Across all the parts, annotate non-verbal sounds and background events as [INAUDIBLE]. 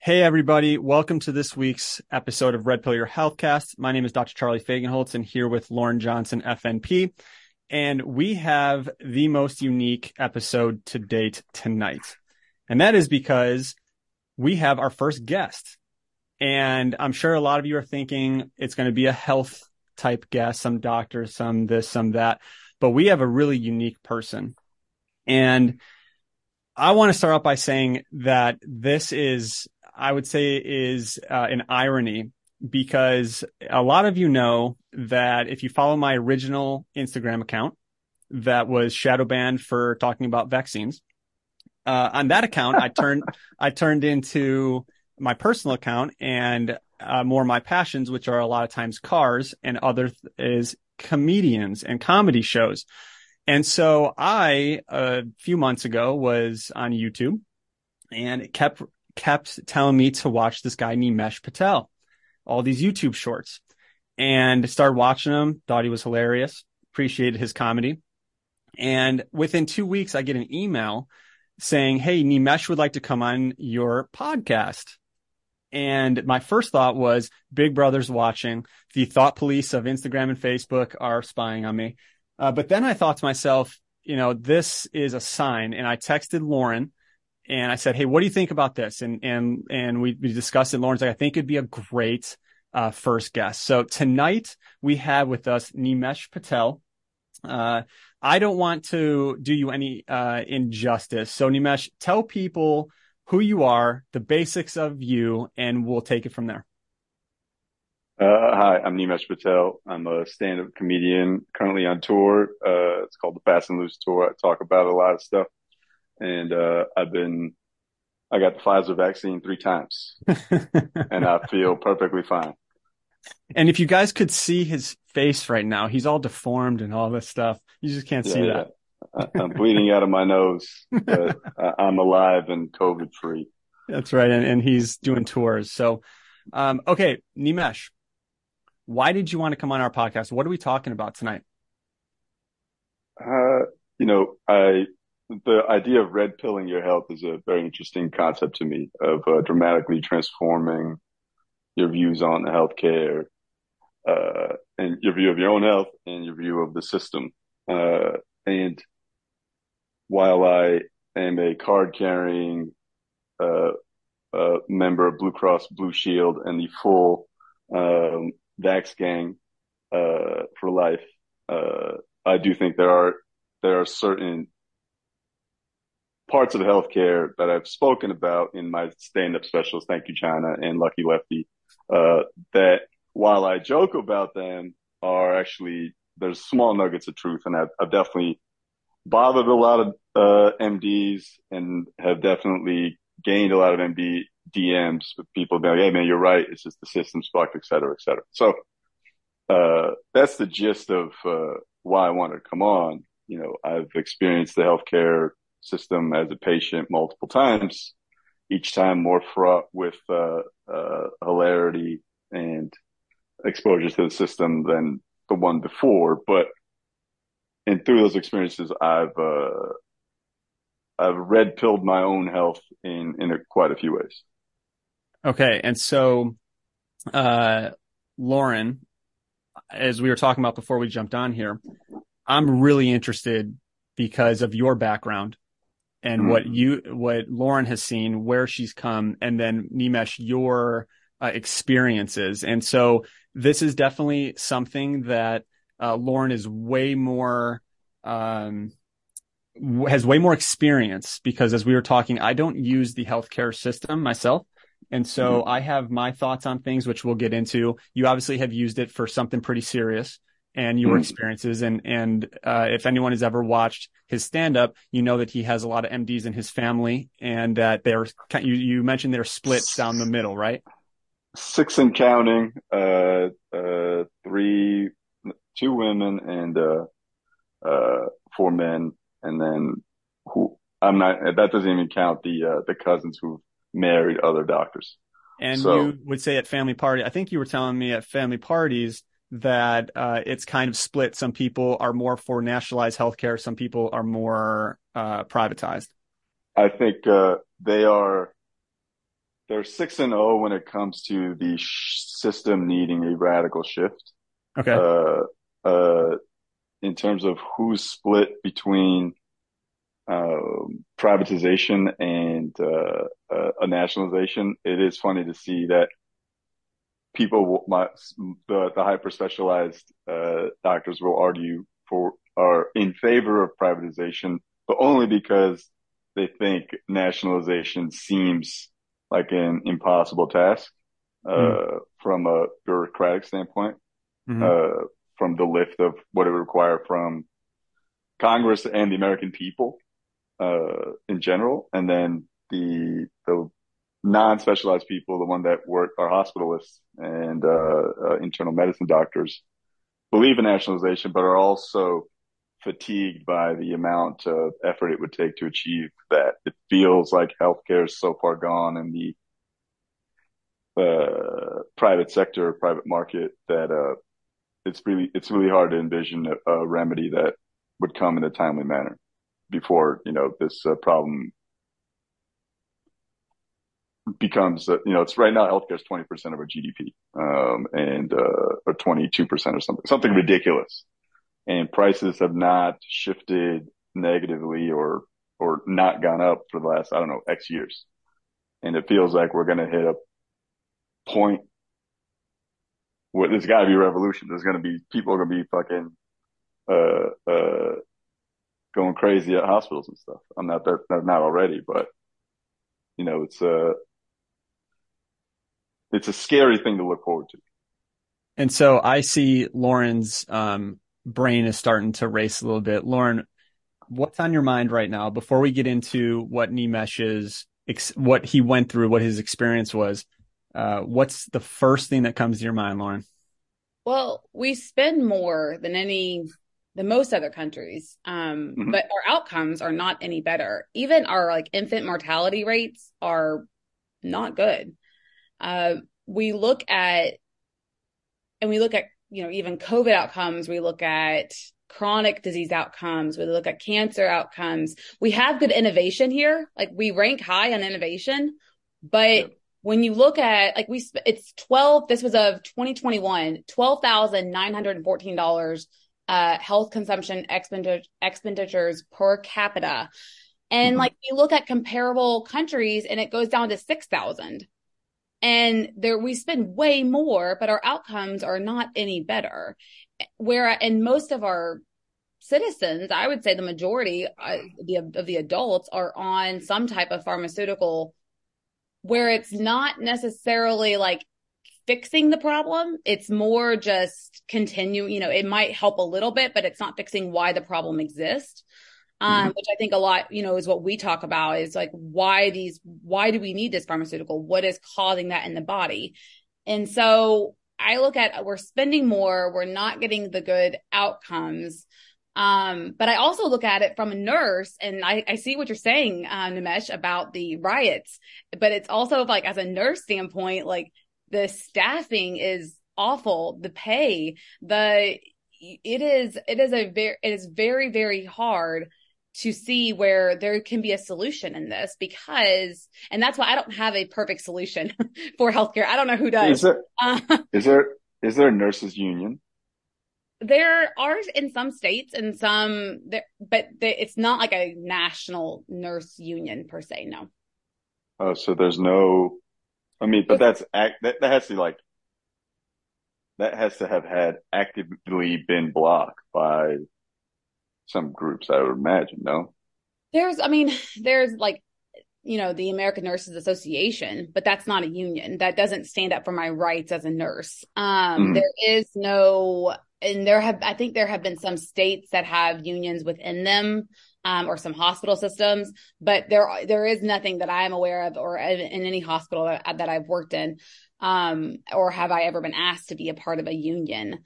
Hey, everybody. Welcome to this week's episode of Red Pill Your Healthcast. My name is Dr. Charlie Fagenholtz and here with Lauren Johnson, FNP. And we have the most unique episode to date tonight. And that is because we have our first guest. And I'm sure a lot of you are thinking it's going to be a health type guest, some doctor, some this, some that. But we have a really unique person. And I want to start off by saying that this is I would say is uh, an irony because a lot of you know that if you follow my original Instagram account that was shadow banned for talking about vaccines, uh, on that account, I turned, [LAUGHS] I turned into my personal account and uh, more my passions, which are a lot of times cars and other th- is comedians and comedy shows. And so I, a few months ago was on YouTube and it kept kept telling me to watch this guy Nimesh Patel, all these YouTube shorts, and started watching him. Thought he was hilarious. Appreciated his comedy. And within two weeks, I get an email saying, Hey, Nimesh would like to come on your podcast. And my first thought was Big Brother's watching. The thought police of Instagram and Facebook are spying on me. Uh, but then I thought to myself, you know, this is a sign. And I texted Lauren and I said, "Hey, what do you think about this?" And and and we, we discussed it. Lauren's like, "I think it'd be a great uh, first guest." So tonight we have with us Nimesh Patel. Uh, I don't want to do you any uh, injustice, so Nimesh, tell people who you are, the basics of you, and we'll take it from there. Uh, hi, I'm Nimesh Patel. I'm a stand-up comedian currently on tour. Uh, it's called the Fast and Loose Tour. I talk about a lot of stuff and uh, I've been I got the Pfizer vaccine three times, [LAUGHS] and I feel perfectly fine. And if you guys could see his face right now, he's all deformed and all this stuff. You just can't yeah, see yeah. that. I'm bleeding out of my nose, but [LAUGHS] I'm alive and COVID free. That's right, and, and he's doing tours. So, um, okay, Nimesh, why did you want to come on our podcast? What are we talking about tonight? Uh, you know, I the idea of red pilling your health is a very interesting concept to me of uh, dramatically transforming your views on healthcare uh, and your view of your own health and your view of the system. Uh, and while I am a card carrying uh, member of Blue Cross Blue Shield and the full um, Vax gang uh, for life, uh, I do think there are there are certain parts of healthcare that I've spoken about in my stand-up specials, Thank You China and Lucky Lefty, uh, that while I joke about them are actually, there's small nuggets of truth. And I've, I've definitely bothered a lot of, uh, MDs and have definitely gained a lot of MD DMs with people being like, Hey man, you're right. It's just the system's fucked, et cetera, et cetera. So, uh, that's the gist of, uh, why I wanted to come on. You know, I've experienced the healthcare system as a patient multiple times, each time more fraught with uh, uh, hilarity and exposure to the system than the one before. But and through those experiences, I've uh, I've red pilled my own health in in a, quite a few ways. Okay, and so uh, Lauren, as we were talking about before we jumped on here, I'm really interested because of your background and mm-hmm. what you what Lauren has seen, where she's come, and then Nimesh your uh, experiences. And so this is definitely something that uh, Lauren is way more um, has way more experience because as we were talking, I don't use the healthcare system myself. And so mm-hmm. I have my thoughts on things, which we'll get into. You obviously have used it for something pretty serious and your mm. experiences. And, and, uh, if anyone has ever watched his stand up, you know that he has a lot of MDs in his family and that they're, you, you mentioned they're split down the middle, right? Six and counting, uh, uh, three, two women and, uh, uh, four men. And then who, I'm not, that doesn't even count the, uh, the cousins who married other doctors. And so, you would say at family party, I think you were telling me at family parties, that uh, it's kind of split. Some people are more for nationalized healthcare. Some people are more uh, privatized. I think uh, they are they're six and zero when it comes to the sh- system needing a radical shift. Okay. Uh, uh, in terms of who's split between um, privatization and uh, uh, a nationalization, it is funny to see that people, my, the, the hyper specialized uh, doctors will argue for are in favor of privatization, but only because they think nationalization seems like an impossible task mm. from a bureaucratic standpoint, mm-hmm. Uh, from the lift of what it would require from Congress and the American people uh, in general, and then the the non-specialized people, the one that work are hospitalists and uh, uh, internal medicine doctors, believe in nationalization, but are also fatigued by the amount of effort it would take to achieve that. It feels like healthcare is so far gone in the uh, private sector, private market that uh, it's really it's really hard to envision a, a, remedy that would come in a timely manner before you know this uh, problem becomes uh, you know it's right now healthcare is 20% of our GDP um, and uh, or 22% or something something ridiculous. And prices have not shifted negatively or or not gone up for the last I don't know X years. And it feels like we're going to hit a point where there's got to be revolution. There's going to be people are going to be fucking uh uh going crazy at hospitals and stuff. I'm not there not already but you know it's a it's a scary thing to look forward to. And so I see Lauren's um, brain is starting to race a little bit. Lauren, what's on your mind right now before we get into what Nimesh's ex- what he went through, what his experience was? Uh, what's the first thing that comes to your mind, Lauren? Well, we spend more than any the most other countries, um, mm-hmm. but our outcomes are not any better. Even our like infant mortality rates are not good. Uh, we look at, and we look at, you know, even COVID outcomes, we look at chronic disease outcomes, we look at cancer outcomes. We have good innovation here. Like we rank high on innovation, but yeah. when you look at, like we, it's 12, this was of 2021, $12,914, uh, health consumption expenditures per capita. And mm-hmm. like you look at comparable countries and it goes down to 6,000 and there we spend way more but our outcomes are not any better. Where in most of our citizens i would say the majority uh, the, of the adults are on some type of pharmaceutical where it's not necessarily like fixing the problem. It's more just continue you know it might help a little bit but it's not fixing why the problem exists um, mm-hmm. which I think a lot, you know, is what we talk about is like, why these, why do we need this pharmaceutical? What is causing that in the body? And so I look at, we're spending more, we're not getting the good outcomes. Um, but I also look at it from a nurse and I, I see what you're saying, uh, Nimesh about the riots, but it's also like as a nurse standpoint, like the staffing is awful, the pay, the, it is, it is a very, it is very, very hard to see where there can be a solution in this because, and that's why I don't have a perfect solution [LAUGHS] for healthcare. I don't know who does. Is there, uh, [LAUGHS] is there, is there a nurses union? There are in some states and some, but it's not like a national nurse union per se. No. Oh, so there's no, I mean, but that's act, that, that has to like, that has to have had actively been blocked by some groups, I would imagine, no? There's, I mean, [LAUGHS] there's like, you know, the American Nurses Association, but that's not a union. That doesn't stand up for my rights as a nurse. Um, mm-hmm. there is no, and there have, I think there have been some states that have unions within them. Um, or some hospital systems, but there there is nothing that I am aware of, or in, in any hospital that, that I've worked in, um, or have I ever been asked to be a part of a union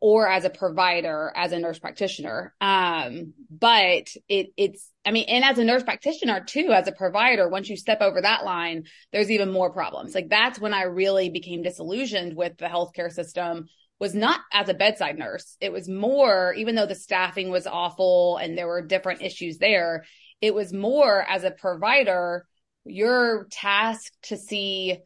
or as a provider, as a nurse practitioner. Um, but it, it's, I mean, and as a nurse practitioner too, as a provider, once you step over that line, there's even more problems. Like that's when I really became disillusioned with the healthcare system was not as a bedside nurse. It was more, even though the staffing was awful and there were different issues there, it was more as a provider you're tasked to see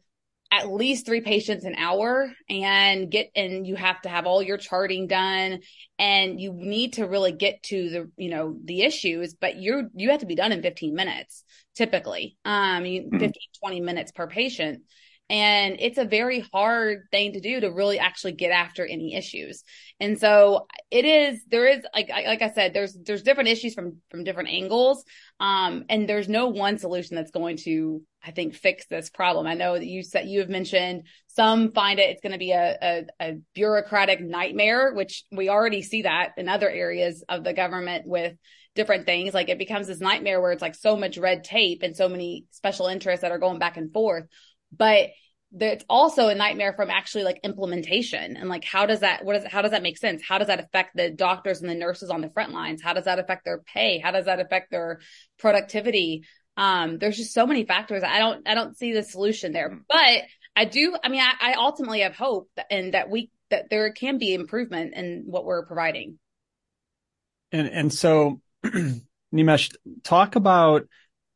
at least three patients an hour and get and you have to have all your charting done. And you need to really get to the you know the issues but you're you have to be done in 15 minutes typically. Um mm-hmm. 15 20 minutes per patient and it's a very hard thing to do to really actually get after any issues. And so it is, there is, like, like I said, there's, there's different issues from, from different angles. Um, and there's no one solution that's going to, I think, fix this problem. I know that you said, you have mentioned some find it, it's going to be a, a, a bureaucratic nightmare, which we already see that in other areas of the government with different things. Like it becomes this nightmare where it's like so much red tape and so many special interests that are going back and forth but it's also a nightmare from actually like implementation. And like how does that what is how does that make sense? How does that affect the doctors and the nurses on the front lines? How does that affect their pay? How does that affect their productivity? Um there's just so many factors. I don't i don't see the solution there. But i do i mean i, I ultimately have hope and that we that there can be improvement in what we're providing. And and so [CLEARS THROAT] nimesh talk about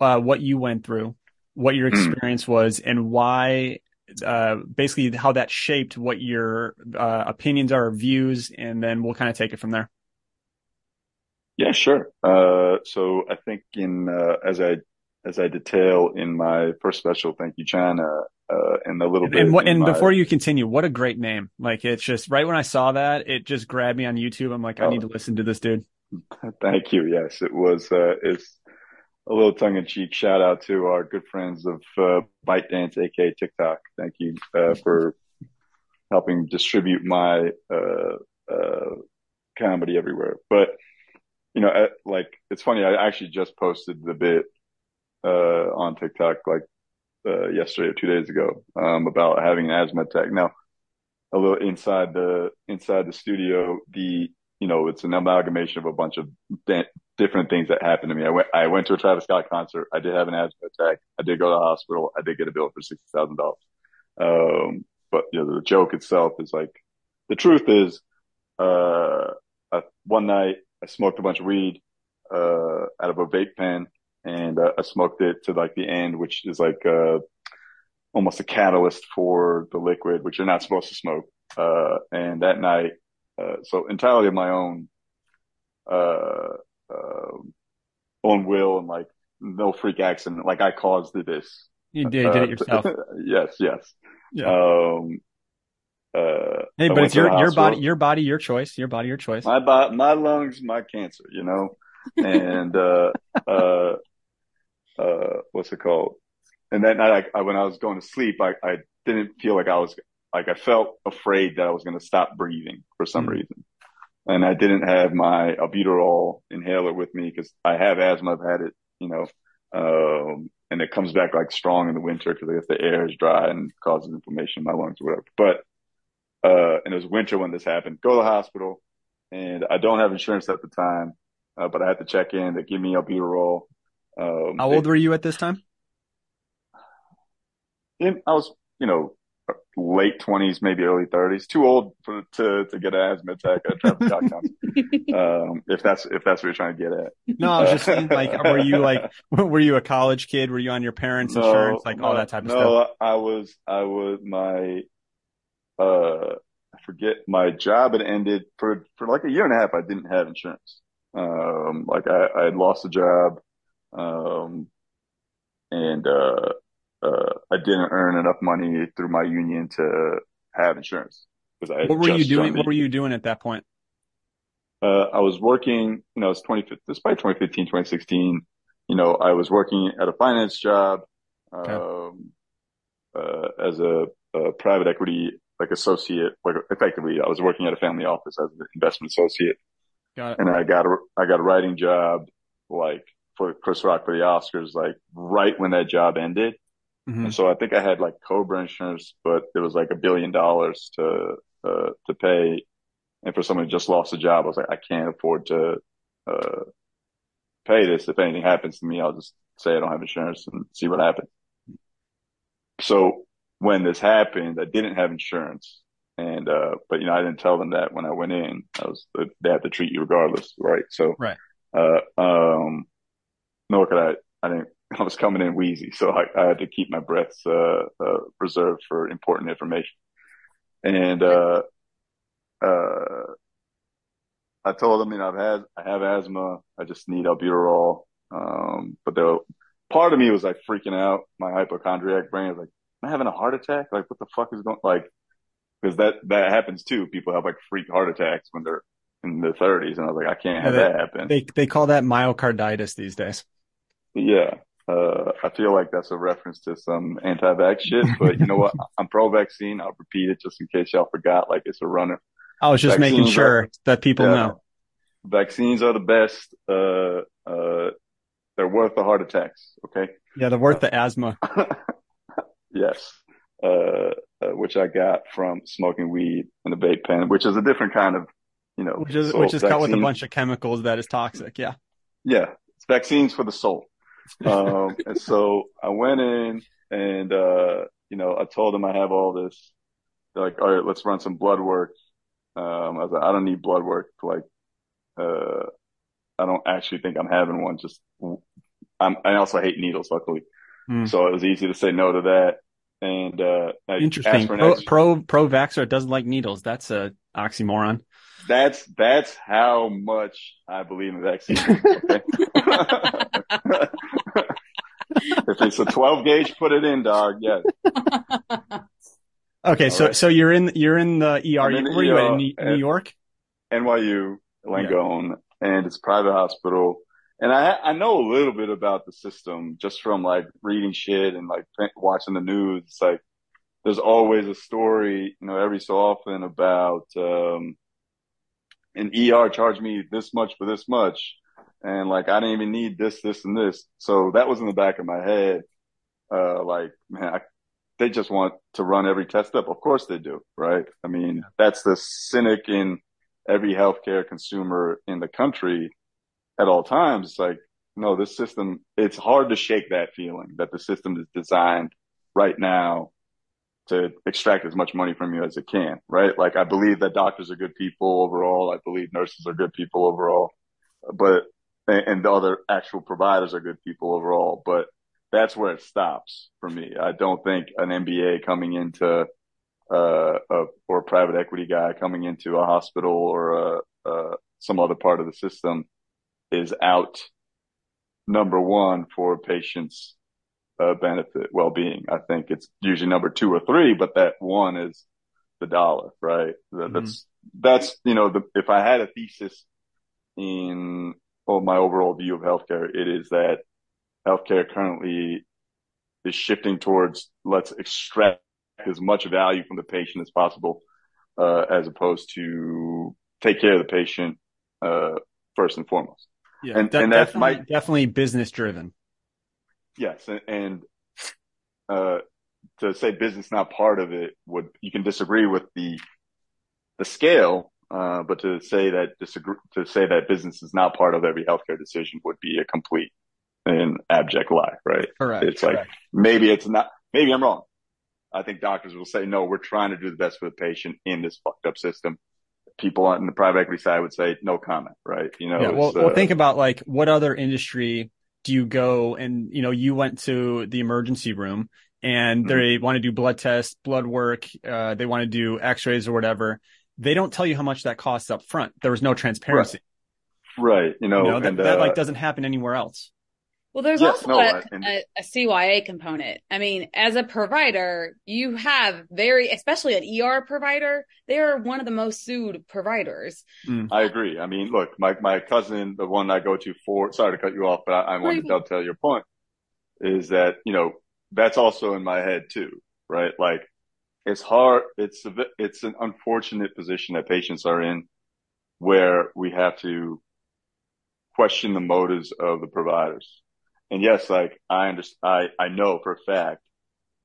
uh, what you went through what your experience was and why uh, basically how that shaped what your uh, opinions are, views, and then we'll kind of take it from there. Yeah, sure. Uh, so I think in uh, as I as I detail in my first special, thank you, China, uh, and a little and, bit. And, what, and my... before you continue, what a great name! Like it's just right when I saw that, it just grabbed me on YouTube. I'm like, I need oh. to listen to this dude. [LAUGHS] Thank you. Yes, it was. Uh, it's a little tongue in cheek shout out to our good friends of uh, ByteDance, aka TikTok. Thank you uh, for helping distribute my uh, uh comedy everywhere. But you know, like it's funny. I actually just posted the bit uh, on TikTok like uh, yesterday or two days ago um, about having an asthma attack. Now, a little inside the inside the studio, the you know, it's an amalgamation of a bunch of different things that happened to me. I went, I went to a Travis Scott concert. I did have an asthma attack. I did go to the hospital. I did get a bill for sixty thousand dollars. Um, but you know, the joke itself is like, the truth is, uh, I, one night I smoked a bunch of weed, uh, out of a vape pen and uh, I smoked it to like the end, which is like, uh, almost a catalyst for the liquid, which you're not supposed to smoke. Uh, and that night uh, so entirely of my own, uh, uh, own will and like no freak accident. Like I caused this. You did, did it yourself. [LAUGHS] yes, yes. Yeah. Um, uh, hey, but it's your, your body, your body, your choice, your body, your choice. My body, my lungs, my cancer, you know, and, uh, uh, uh, what's it called? And that night, I, I, when I was going to sleep, I, I didn't feel like I was like I felt afraid that I was going to stop breathing for some mm-hmm. reason. And I didn't have my albuterol inhaler with me because I have asthma. I've had it, you know, um, and it comes back like strong in the winter because if the air is dry and causes inflammation in my lungs or whatever. But, uh, and it was winter when this happened. Go to the hospital and I don't have insurance at the time, uh, but I had to check in. They give me albuterol. Um, How old they, were you at this time? I was, you know, late twenties, maybe early thirties. Too old for, to to get an asthma attack at Travis [LAUGHS] um, if that's if that's what you're trying to get at. No, I was just [LAUGHS] saying, like, were you like, were you a college kid? Were you on your parents' no, insurance, like all that type of no, stuff? No, I was. I was my. Uh, I forget my job had ended for for like a year and a half. I didn't have insurance. Um, like I, I had lost a job. Um, and uh uh, I didn't earn enough money through my union to have insurance. What were you doing? What were you doing at that point? Uh, I was working, you know, it's 20, this by 2015, 2016. You know, I was working at a finance job, okay. um, uh, as a, a, private equity, like associate, like effectively I was working at a family office as an investment associate. Got it. And I got a, I got a writing job, like for Chris Rock for the Oscars, like right when that job ended. Mm-hmm. And so I think I had like Cobra insurance, but it was like a billion dollars to, uh, to pay. And for someone who just lost a job, I was like, I can't afford to, uh, pay this. If anything happens to me, I'll just say I don't have insurance and see what happens. So when this happened, I didn't have insurance. And, uh, but you know, I didn't tell them that when I went in, I was, they had to treat you regardless. Right. So, right. Uh, um, nor could I, I didn't I was coming in wheezy, so I, I had to keep my breaths uh, uh, reserved for important information. And uh, uh, I told them, you know, I've had I have asthma. I just need albuterol. Um, but the part of me was like freaking out. My hypochondriac brain was like, am I having a heart attack? Like, what the fuck is going? Like, because that that happens too. People have like freak heart attacks when they're in their 30s, and I was like, I can't have they, that happen. They they call that myocarditis these days. Yeah, uh, I feel like that's a reference to some anti-vax shit, but you know what? [LAUGHS] I'm pro-vaccine. I'll repeat it just in case y'all forgot. Like it's a runner. I was just Vaccines making sure are, that people yeah, know. Vaccines are the best. Uh, uh, they're worth the heart attacks. Okay. Yeah, they're worth the asthma. [LAUGHS] yes. Uh, uh, which I got from smoking weed in a vape pen, which is a different kind of, you know, which is which is cut with a bunch of chemicals that is toxic. Yeah. Yeah, it's vaccines for the soul. Um, and so I went in and uh, you know I told them I have all this. They're like, all right, let's run some blood work. Um, I was like, I don't need blood work. Like, uh, I don't actually think I'm having one. Just I'm, I also hate needles, luckily. Mm. So it was easy to say no to that. And uh, interesting. Pro, pro pro vaxxer doesn't like needles. That's a oxymoron. That's that's how much I believe in vaccines. Okay? [LAUGHS] if it's a 12 gauge, put it in, dog. Yeah. Okay, All so right. so you're in you're in the ER. In the Where are you at? In New, York? NYU Langone, yeah. and it's a private hospital. And I I know a little bit about the system just from like reading shit and like watching the news. It's like there's always a story, you know, every so often about um, an ER charged me this much for this much, and like I didn't even need this, this, and this. So that was in the back of my head. Uh, like man, I, they just want to run every test up. Of course they do, right? I mean, that's the cynic in every healthcare consumer in the country at all times. It's like, no, this system, it's hard to shake that feeling that the system is designed right now to extract as much money from you as it can, right? Like I believe that doctors are good people overall. I believe nurses are good people overall, but, and the other actual providers are good people overall, but that's where it stops for me. I don't think an MBA coming into, uh, a, or a private equity guy coming into a hospital or, uh, uh, some other part of the system is out number one for patients' uh, benefit, well-being. I think it's usually number two or three, but that one is the dollar, right? Mm-hmm. That's that's you know, the, if I had a thesis in well, my overall view of healthcare, it is that healthcare currently is shifting towards let's extract as much value from the patient as possible, uh, as opposed to take care of the patient uh, first and foremost. Yeah, and, de- and that's definitely, my, definitely business driven. Yes, and, and uh, to say business not part of it would you can disagree with the the scale, uh, but to say that disagree to say that business is not part of every healthcare decision would be a complete and abject lie, right? Correct. It's correct. like maybe it's not. Maybe I'm wrong. I think doctors will say no. We're trying to do the best for the patient in this fucked up system people on the private equity side would say no comment, right? You know, yeah, well, uh, well, think about like what other industry do you go and, you know, you went to the emergency room and mm-hmm. they want to do blood tests, blood work, uh, they want to do x-rays or whatever. They don't tell you how much that costs up front. There was no transparency. Right. right. You know, you know that, and, uh, that like doesn't happen anywhere else. Well, there's yes, also no, a, a, a, CYA component. I mean, as a provider, you have very, especially an ER provider, they are one of the most sued providers. Mm. I agree. I mean, look, my, my cousin, the one I go to for, sorry to cut you off, but I, I want to dovetail your point is that, you know, that's also in my head too, right? Like it's hard. It's a, it's an unfortunate position that patients are in where we have to question the motives of the providers and yes, like I understand, I, I know for a fact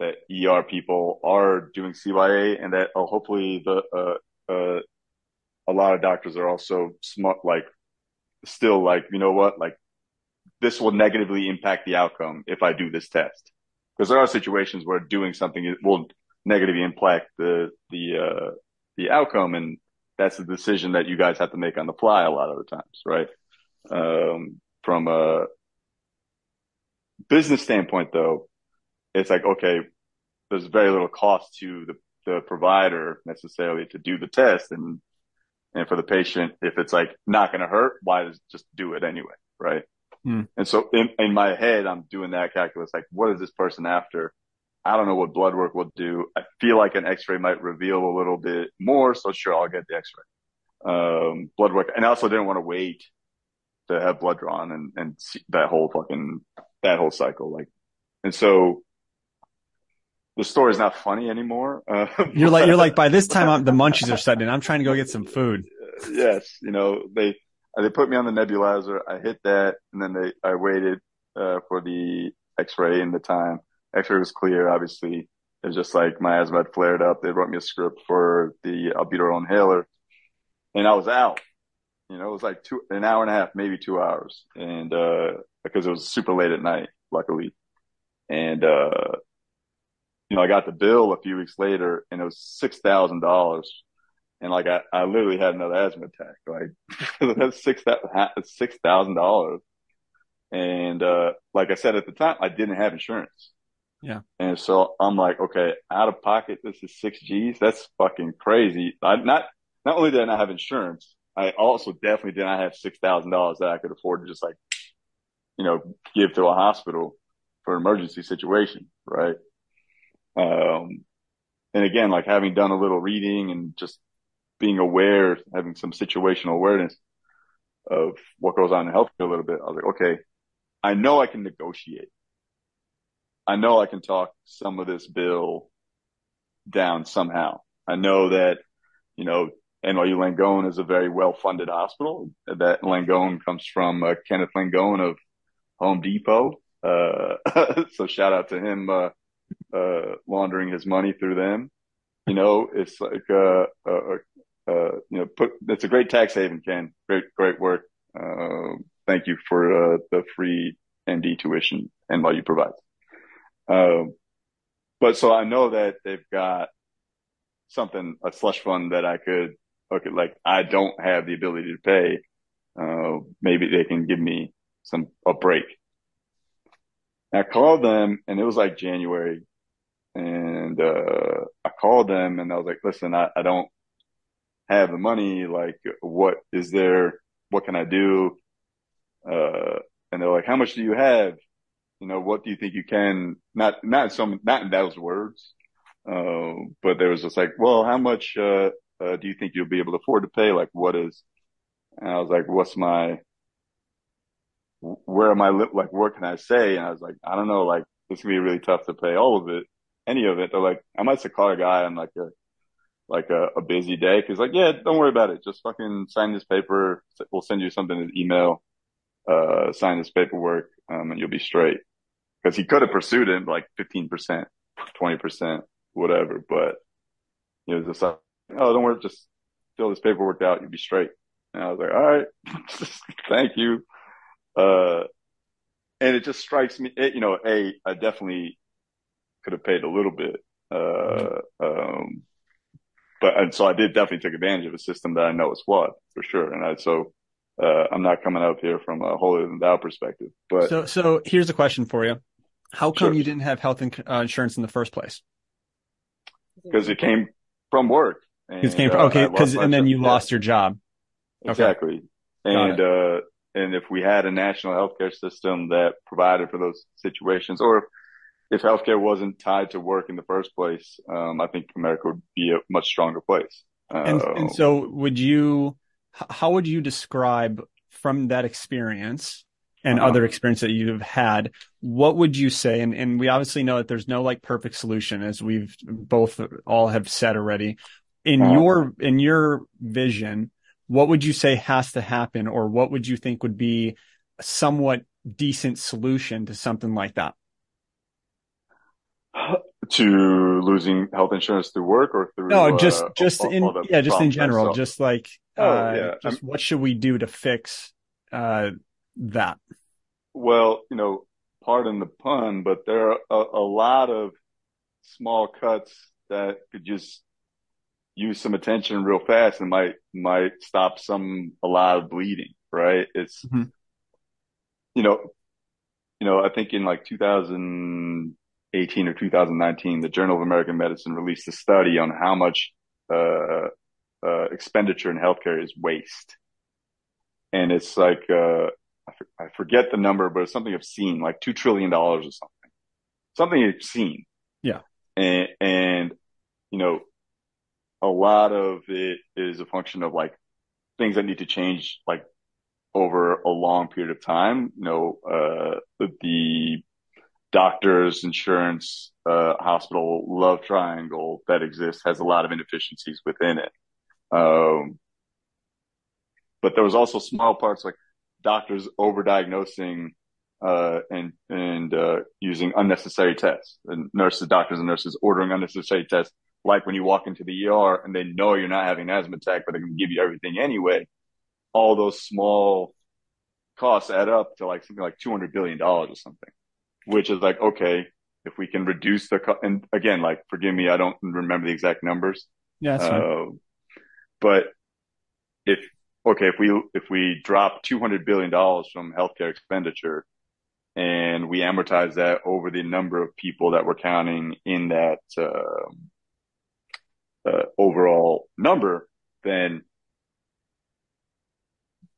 that ER people are doing CYA and that uh, hopefully the, uh, uh, a lot of doctors are also smart, like still like, you know what, like this will negatively impact the outcome if I do this test. Because there are situations where doing something will negatively impact the, the, uh, the outcome. And that's the decision that you guys have to make on the fly a lot of the times, right? Um, from a, business standpoint though, it's like, okay, there's very little cost to the, the provider necessarily to do the test. And, and for the patient, if it's like not going to hurt, why just do it anyway? Right. Hmm. And so in, in my head, I'm doing that calculus. Like, what is this person after? I don't know what blood work will do. I feel like an x-ray might reveal a little bit more. So sure, I'll get the x-ray. Um, blood work. And I also didn't want to wait to have blood drawn and, and see that whole fucking, that whole cycle. Like, and so the story is not funny anymore. Uh, You're like, you're like, by this time I'm, the [LAUGHS] munchies are setting in. I'm trying to go get some food. yes, you know, they, they put me on the nebulizer. I hit that and then they, I waited, uh, for the x-ray and the time. X-ray was clear, obviously. It was just like my asthma had flared up. They wrote me a script for the albuterol inhaler and I was out. You know, it was like two, an hour and a half, maybe two hours. And, uh, because it was super late at night, luckily. And, uh, you know, I got the bill a few weeks later and it was $6,000. And like, I, I literally had another asthma attack. Like [LAUGHS] that's six, six thousand dollars. And, uh, like I said at the time, I didn't have insurance. Yeah. And so I'm like, okay, out of pocket, this is six G's. That's fucking crazy. I not, not only did I not have insurance, I also definitely did not have six thousand dollars that I could afford to just like, you know, give to a hospital for an emergency situation, right? Um, and again, like having done a little reading and just being aware, having some situational awareness of what goes on in healthcare a little bit, I was like, okay, I know I can negotiate. I know I can talk some of this bill down somehow. I know that, you know, NYU Langone is a very well funded hospital. That Langone comes from uh, Kenneth Langone of Home Depot. Uh, [LAUGHS] so shout out to him, uh, uh, laundering his money through them. You know, it's like, uh, uh, you know, put, it's a great tax haven, Ken. Great, great work. Uh, thank you for, the free MD tuition NYU provides. Um, but so I know that they've got something, a slush fund that I could, okay, like I don't have the ability to pay. Uh, maybe they can give me some, a break. I called them and it was like January and, uh, I called them and I was like, listen, I, I don't have the money. Like, what is there? What can I do? Uh, and they're like, how much do you have? You know, what do you think you can? Not, not some, not in those words. Uh, but there was just like, well, how much, uh, uh, do you think you'll be able to afford to pay? Like, what is, and I was like, what's my, where am I, li- like, what can I say? And I was like, I don't know, like, it's gonna be really tough to pay all of it, any of it. They're like, I might have call a guy on like a, like a, a busy day. Cause like, yeah, don't worry about it. Just fucking sign this paper. We'll send you something in email, uh, sign this paperwork, um, and you'll be straight. Cause he could have pursued it like 15%, 20%, whatever. But it was just like, oh, don't worry, just fill this paperwork out. You'll be straight. And I was like, all right, [LAUGHS] thank you. Uh, and it just strikes me, it, you know, A, I definitely could have paid a little bit. Uh, um, but, and so I did definitely take advantage of a system that I know is flawed for sure. And I, so, uh, I'm not coming up here from a holier than thou perspective, but. So, so here's a question for you. How come Sure. you didn't have health in- uh, insurance in the first place? Cause it came from work. Because came And, from, uh, okay, because and then you Yeah. lost your job. Exactly. Got And, uh, and if we had a national healthcare system that provided for those situations, or if, if healthcare wasn't tied to work in the first place, um, I think America would be a much stronger place. And, Uh, and so would you, how would you describe from that experience and Uh-huh. other experience that you've had, what would you say? And, and we obviously know that there's no like perfect solution as we've both all have said already. In Uh-huh. your, in your vision, what would you say has to happen or what would you think would be a somewhat decent solution to something like that? [SIGHS] to losing health insurance through work or through No, just, uh, just all- in, all yeah, just in general, just like, Oh, uh, yeah. just what should we do to fix, uh, that? Well, you know, pardon the pun, but there are a, a lot of small cuts that could just use some attention real fast and might might stop some a lot of bleeding, right? It's Mhm. you know, you know, I think in like 2018 or 2019, the Journal of American Medicine released a study on how much uh, uh, expenditure in healthcare is waste, and it's like uh, I forget the number, but it's something obscene, like two trillion dollars or something, something obscene. Yeah, and and you know, a lot of it is a function of like things that need to change, like over a long period of time. You know, uh, the, doctors, insurance, uh, hospital love triangle that exists has a lot of inefficiencies within it. Um, but there was also small parts like doctors overdiagnosing uh, and and uh, using unnecessary tests, and nurses, doctors, and nurses ordering unnecessary tests, like when you walk into the ER and they know you're not having an asthma attack, but they're going to give you everything anyway. All those small costs add up to like something like two hundred billion dollars or something, which is like okay, if we can reduce the co- and again, like forgive me, I don't remember the exact numbers. Yeah, uh, but if okay, if we if we drop two hundred billion dollars from healthcare expenditure and we amortize that over the number of people that we're counting in that uh, overall number, then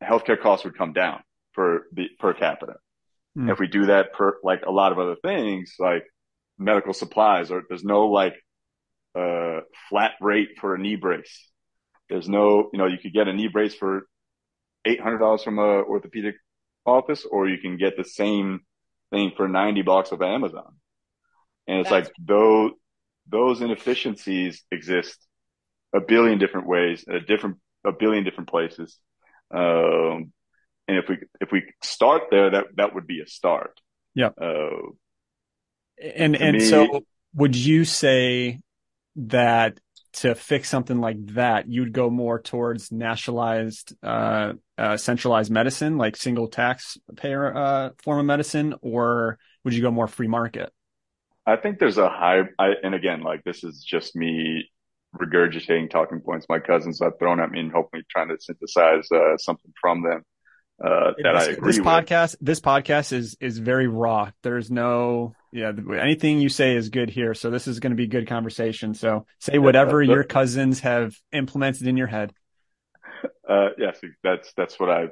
healthcare costs would come down per the per capita. Mm. If we do that per like a lot of other things, like medical supplies, or there's no like uh, flat rate for a knee brace. There's no, you know, you could get a knee brace for eight hundred dollars from a orthopedic office, or you can get the same thing for ninety bucks off Amazon. And it's That's like those those inefficiencies exist a billion different ways, a different a billion different places. Um, and if we if we start there, that that would be a start. Yeah. Uh, and and me, so would you say that to fix something like that, you'd go more towards nationalized, uh, uh, centralized medicine, like single taxpayer uh, form of medicine, or would you go more free market? I think there's a high, I, and again, like this is just me regurgitating talking points my cousins have thrown at me and hopefully trying to synthesize uh, something from them uh, that this, I agree with. this with. podcast this podcast is is very raw there's no yeah anything you say is good here so this is going to be good conversation so say whatever yeah, your cousins have implemented in your head [LAUGHS] uh, yes that's that's what i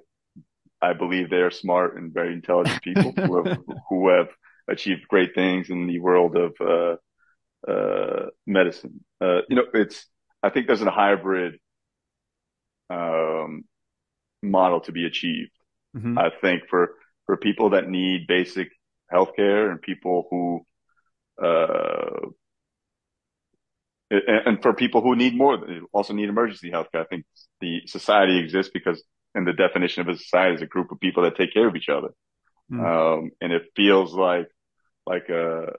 i believe they are smart and very intelligent people who have [LAUGHS] who have achieved great things in the world of uh, uh, medicine. Uh, you know, it's, I think there's a hybrid, um, model to be achieved. Mm-hmm. I think for, for people that need basic healthcare and people who, uh, and, and for people who need more, also need emergency healthcare. I think the society exists because, and the definition of a society is a group of people that take care of each other. Mm. Um, and it feels like, like a,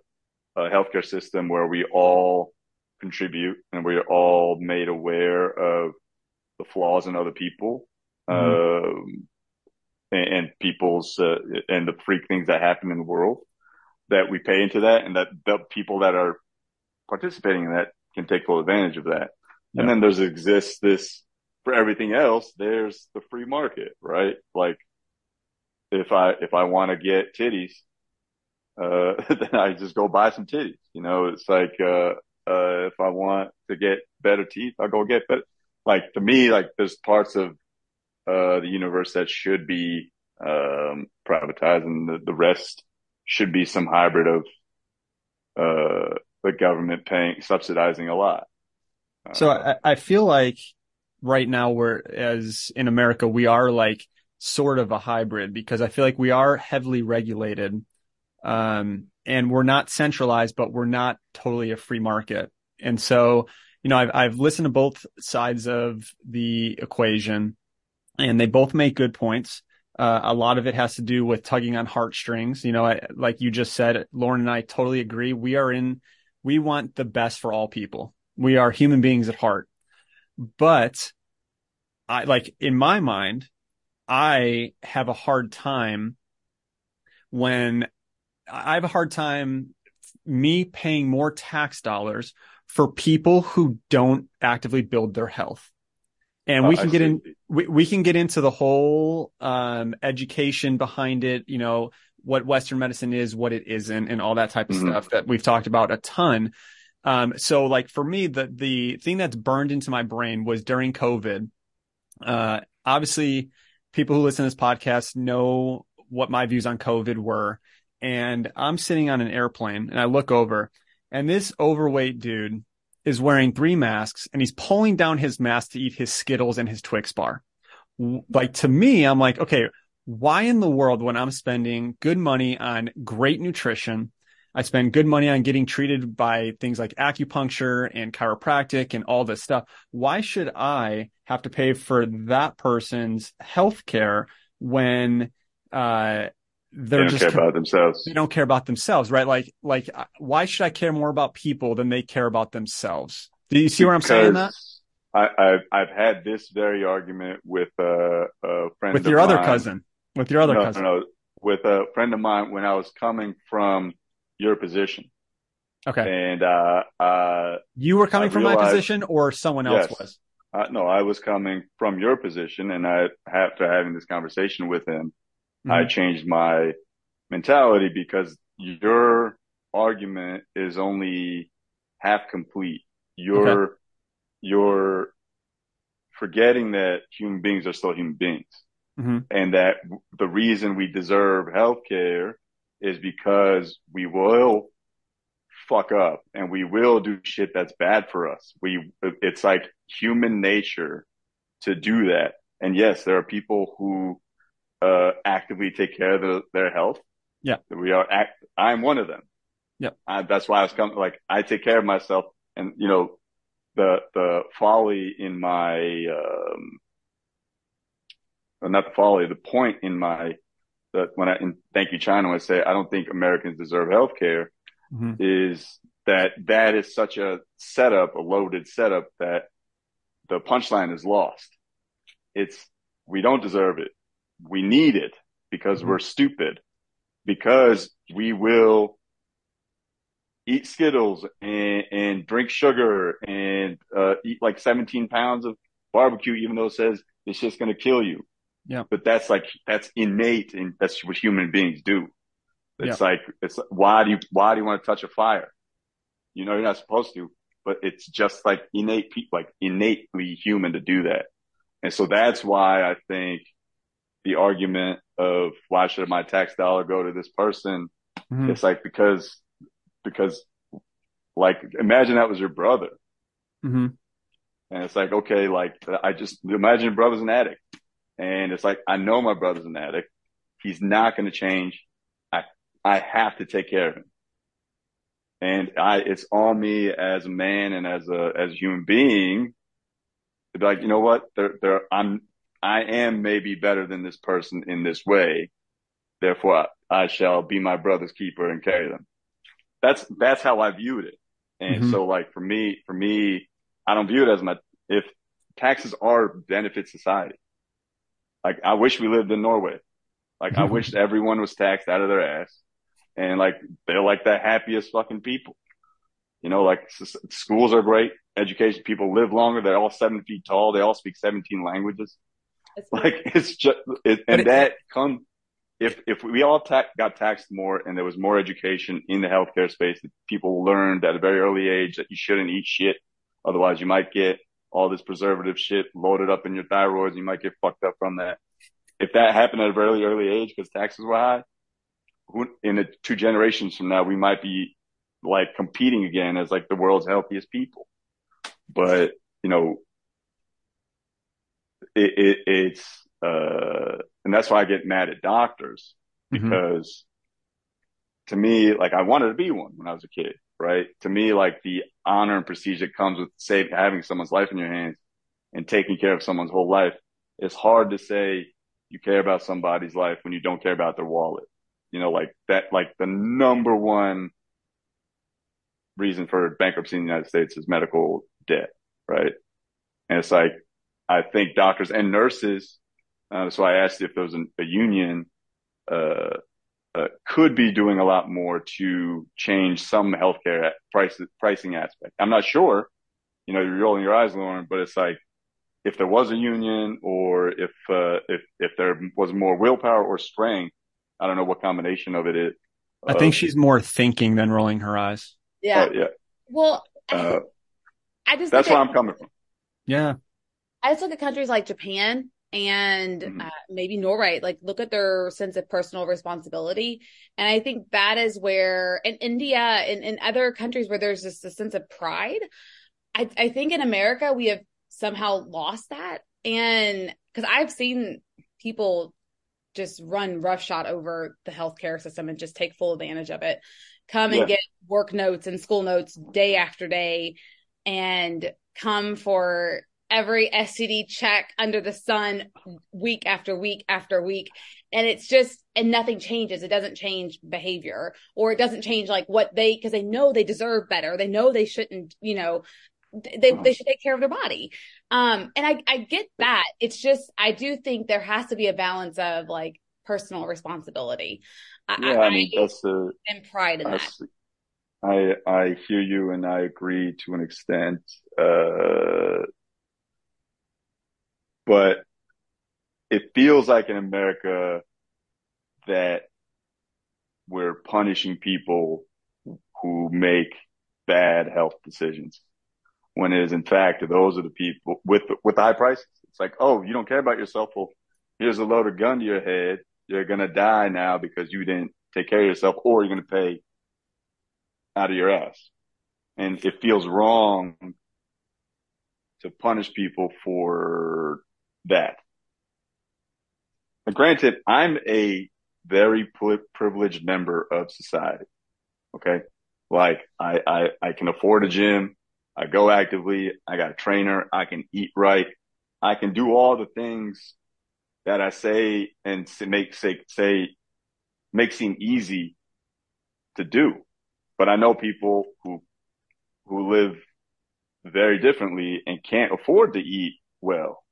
a healthcare system where we all contribute and we're all made aware of the flaws in other people mm-hmm. um, and, and, people's uh, and the freak things that happen in the world that we pay into that and that the people that are participating in that can take full advantage of that. Yeah. And then there's exists this for everything else. There's the free market, right? Like if I, if I want to get titties, uh, [LAUGHS] then I just go buy some titties. You know, it's like, uh, uh, if I want to get better teeth, I'll go get better. Like to me, like there's parts of, uh, the universe that should be, um, privatized and the, the rest should be some hybrid of, uh, the government paying, subsidizing a lot. So I, I feel like right now we're, as in America, we are like sort of a hybrid because I feel like we are heavily regulated um, and we're not centralized, but we're not totally a free market. And so, you know, I've, I've listened to both sides of the equation and they both make good points. Uh, a lot of it has to do with tugging on heartstrings. You know, I, like you just said, Lauren and I totally agree. We are in, we want the best for all people. We are human beings at heart. But I like in my mind, I have a hard time when I have a hard time me paying more tax dollars for people who don't actively build their health. And we can get in, we, we can get into the whole, um, education behind it, you know, what Western medicine is, what it isn't, and all that type of Mhm. stuff that we've talked about a ton. Um, so like for me, the the thing that's burned into my brain was during COVID. Uh, obviously, people who listen to this podcast know what my views on COVID were, and I'm sitting on an airplane and I look over, and this overweight dude is wearing three masks and he's pulling down his mask to eat his Skittles and his Twix bar. Like to me, I'm like, okay, why in the world when I'm spending good money on great nutrition, I spend good money on getting treated by things like acupuncture and chiropractic and all this stuff. Why should I have to pay for that person's health care when uh They they're don't just care about themselves. they don't care about themselves, right? Like like uh, why should I care more about people than they care about themselves? Do you see where I'm saying that? I, I've I've had this very argument with uh, a friend With your other mine. cousin. With your other no, cousin. no, no, with a friend of mine when I was coming from your position, Okay. and uh, uh, You were coming I from my position or someone else Yes. was? uh, no, I was coming from your position, and I after having this conversation with him, I Mhm. changed my mentality because your argument is only half complete. You're you're forgetting that human beings are still human beings Mhm. and that the reason we deserve healthcare is because we will fuck up and we will do shit that's bad for us. We, it's like human nature to do that. And yes, there are people who, uh, actively take care of the, their health. Yeah. We are act, I'm one of them. Yeah. I, that's why I was coming, like, I take care of myself and, you know, the, the folly in my, um, well, not the folly, the point in my, that when I, and thank you, China, when I say I don't think Americans deserve health care Mhm. is that that is such a setup, a loaded setup that the punchline is lost. It's, we don't deserve it. We need it because Mhm. we're stupid, because we will eat Skittles and, and drink sugar and, uh, eat like 17 pounds of barbecue, even though it says it's just going to kill you. Yeah. But that's like, that's innate and that's what human beings do. It's like, it's why do you, why do you want to touch a fire? You know, you're not supposed to, but it's just like innate people, like innately human to do that. And so that's why I think the argument of why should my tax dollar go to this person? Mhm. It's like, because, because like, imagine that was your brother. Mhm. And it's like, okay, like I just imagine your brother's an addict. And it's like, I know my brother's an addict. He's not going to change. I, I have to take care of him. And I, it's on me as a man and as a, as a human being to be like, you know what? There, there, I'm, I am maybe better than this person in this way. Therefore I, shall be my brother's keeper and carry them. That's, that's how I viewed it. And Mhm. so like for me, for me, I don't view it as my, if taxes are benefit society. Like I wish we lived in Norway. Like I [LAUGHS] wish everyone was taxed out of their ass and like they're like the happiest fucking people. You know, like s- schools are great. Education people live longer. They're all seven feet tall. They all speak 17 languages. It's [LAUGHS] Like it's just, it, and it- that come, if, if we all ta- got taxed more and there was more education in the healthcare space that people learned at a very early age that you shouldn't eat shit. Otherwise you might get all this preservative shit loaded up in your thyroids. you might get fucked up from that. If that happened at a very early age because taxes were high, who, in the two generations from now, we might be like competing again as like the world's healthiest people. But, you know, it, it it's, uh, and that's why I get mad at doctors Mhm. because to me, like I wanted to be one when I was a kid, right? To me, like the honor and prestige that comes with saving, having someone's life in your hands and taking care of someone's whole life. It's hard to say you care about somebody's life when you don't care about their wallet. You know, like that, like the number one reason for bankruptcy in the United States is medical debt, right? And it's like, I think doctors and nurses, uh, so I asked if there was an, a union, uh, could be doing a lot more to change some healthcare price, pricing aspect. I'm not sure, you know, you're rolling your eyes, Lauren, but it's like, if there was a union or if, uh, if, if there was more willpower or strength I don't know what combination of it is. I think she's more thinking than rolling her eyes. Yeah. Uh, yeah. Well, Uh, I just that's look where at- I'm coming from. Yeah. I just look at countries like Japan and Mhm. uh, maybe Norway, like look at their sense of personal responsibility. And I think that is where in India and in other countries where there's just a sense of pride, I, I think in America we have somehow lost that. And because I've seen people just run roughshod over the healthcare system and just take full advantage of it. Come and get work notes and school notes day after day and come for every STD check under the sun week after week after week. And it's just, and nothing changes. It doesn't change behavior or it doesn't change like what they, cause they know they deserve better. They know they shouldn't, you know, they, they should take care of their body. Um, and I, I get that. It's just, I do think there has to be a balance of like personal responsibility. I, Yeah, I mean that's the and pride in that. I I hear you and I agree to an extent. Uh, but it feels like in America that we're punishing people who make bad health decisions. When it is in fact those are the people with with high prices. It's like, oh, you don't care about yourself. Well, here's a loaded gun to your head. You're gonna die now because you didn't take care of yourself, or you're gonna pay out of your ass. And it feels wrong to punish people for that. Now, granted, I'm a very privileged member of society. Okay. Like I, I, I can afford a gym. I go actively. I got a trainer. I can eat right. I can do all the things that I say and make say, say make seem easy to do. But I know people who, who live very differently and can't afford to eat well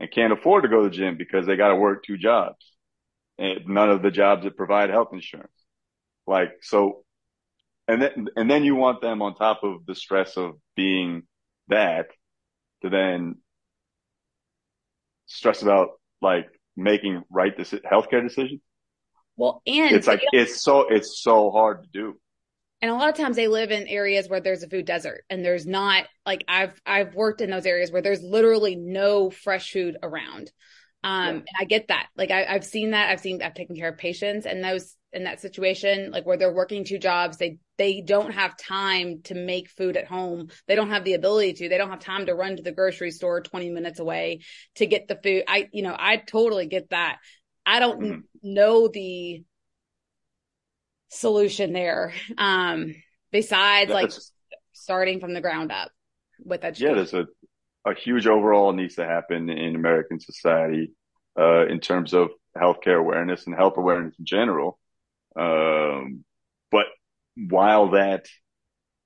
and can't afford to go to the gym because they got to work two jobs and none of the jobs that provide health insurance. Like, so, and then, and then you want them on top of the stress of being that to then stress about like making right deci- healthcare decisions. Well, and It's like, it's so, it's so hard to do. And a lot of times they live in areas where there's a food desert and there's not like I've I've worked in those areas where there's literally no fresh food around. Um Yeah. and I get that. Like I I've seen that. I've seen I've taken care of patients and those in that situation, like where they're working two jobs, they they don't have time to make food at home. They don't have the ability to. They don't have time to run to the grocery store 20 minutes away to get the food. I you know, I totally get that. I don't Mhm. know the solution there. Um, besides like starting from the ground up with that. yeah, there's a, a huge overall needs to happen in American society, uh, in terms of healthcare awareness and health awareness in general. Um, but while that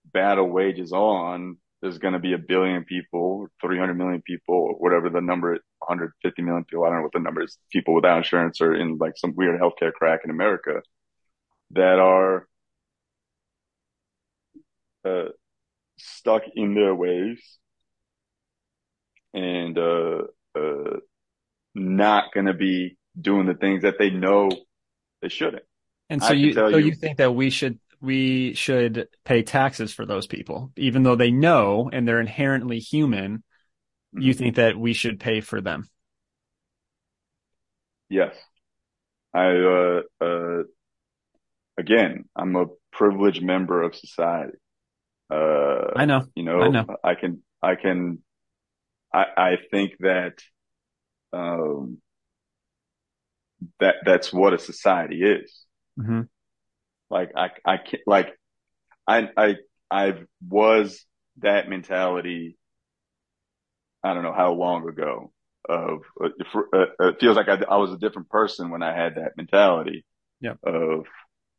battle wages on, there's going to be a billion people, 300 million people, or whatever the number, 150 million people. I don't know what the number is. People without insurance or in like some weird healthcare crack in America that are, uh, stuck in their ways and, uh, uh, not going to be doing the things that they know they shouldn't. And so you, so you- you think that we should, we should pay taxes for those people, even though they know and they're inherently human. You Mhm. think that we should pay for them? Yes. I, uh, uh, again, I'm a privileged member of society. Uh, I know. you know, I know. I can, I can, I, I think that, um, that, that's what a society is. hmm Like, I, I can't, like, I, I, I was that mentality. I don't know how long ago of, uh, uh, it feels like I, I was a different person when I had that mentality. Yep. Of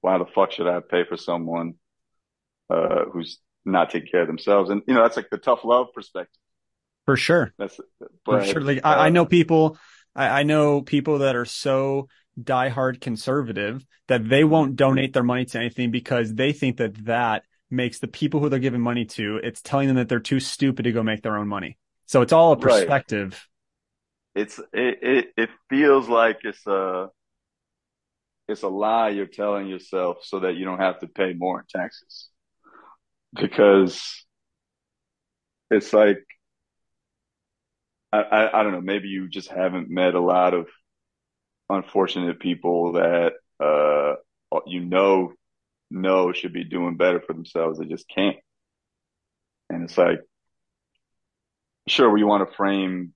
why the fuck should I pay for someone, uh, who's not taking care of themselves? And, you know, that's like the tough love perspective. For sure. That's, For sure. Like uh, I, I know people, I, I know people that are so diehard conservative that they won't donate their money to anything because they think that that makes the people who they're giving money to, it's telling them that they're too stupid to go make their own money. So it's all a Right. perspective. it's, it, it, it feels like it's, uh, it's a lie you're telling yourself so that you don't have to pay more in taxes. Because it's like, I, I, I don't know, maybe you just haven't met a lot of unfortunate people that, uh, you know, know should be doing better for themselves. They just can't. And it's like, sure, we want to frame,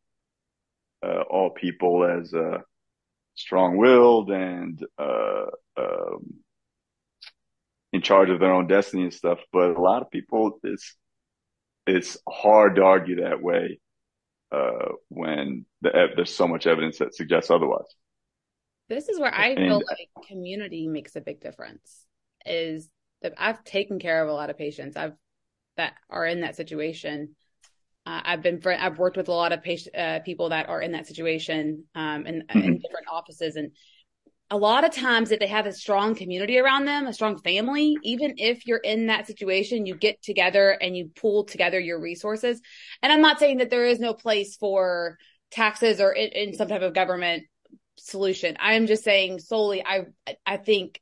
uh, all people as, uh, strong-willed and uh, um, in charge of their own destiny and stuff. But a lot of people, it's it's hard to argue that way uh, when the, there's so much evidence that suggests otherwise. This is where I feel like community makes a big difference. Is that I've taken care of a lot of patients I've that are in that situation uh, I've been fr- I've worked with a lot of patient, uh, people that are in that situation um, in, mm-hmm. in different offices, and a lot of times that they have a strong community around them, a strong family, even if you're in that situation, you get together and you pull together your resources. And I'm not saying that there is no place for taxes or in, in some type of government solution. I'm just saying solely, I I think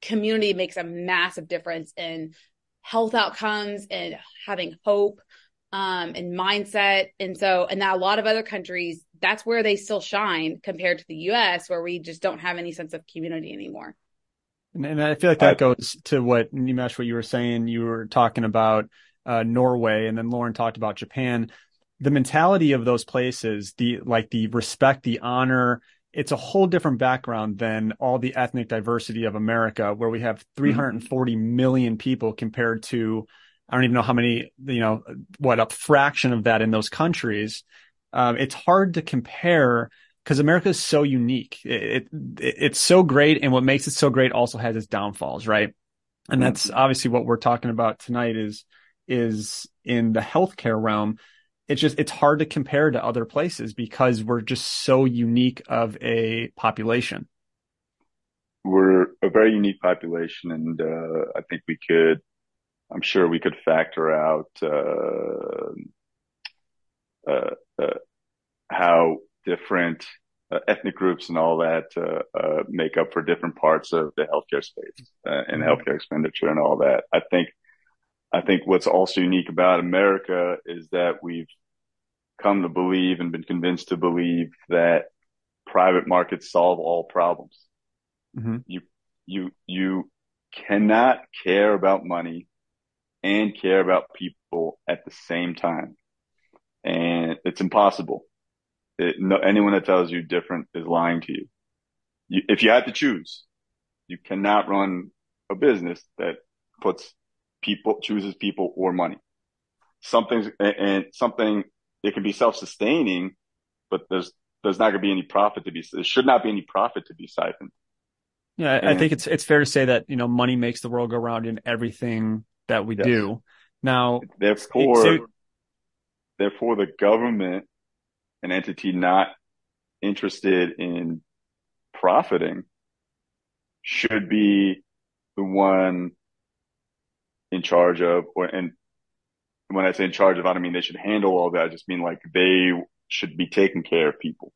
community makes a massive difference in health outcomes and having hope um, and mindset. And so, and now a lot of other countries, that's where they still shine compared to the US, where we just don't have any sense of community anymore. And, and I feel like that goes to what Nimesh, what you were saying. You were talking about uh, Norway, and then Lauren talked about Japan. The mentality of those places, the like the respect, the honor, it's a whole different background than all the ethnic diversity of America, where we have 340 mm-hmm. million people compared to I don't even know how many, you know, what a fraction of that in those countries. Um, it's hard to compare because America is so unique. It, it, it's so great, and what makes it so great also has its downfalls, right? And mm-hmm. that's obviously what we're talking about tonight. Is is in the healthcare realm. It's just it's hard to compare to other places because we're just so unique of a population. We're a very unique population, and uh, I think we could I'm sure we could factor out uh, uh, uh, how different uh, ethnic groups and all that make up for different parts of the healthcare space and mm-hmm. healthcare expenditure and all that. I think I think what's also unique about America is that we've come to believe and been convinced to believe that private markets solve all problems. Mm-hmm. You you you cannot care about money and care about people at the same time. And it's impossible. It, no, anyone that tells you different is lying to you. you. If you had to choose, you cannot run a business that puts people, chooses people or money. Something's, and something, it can be self-sustaining, but there's, there's not going to be any profit to be, there should not be any profit to be siphoned. Yeah, I think it's, it's fair to say that, you know, money makes the world go round in everything that we yes. do. Now, therefore, so, therefore, the government, an entity not interested in profiting, should be the one in charge of, or and when I say in charge of, I don't mean they should handle all that. I just mean like they should be taking care of people.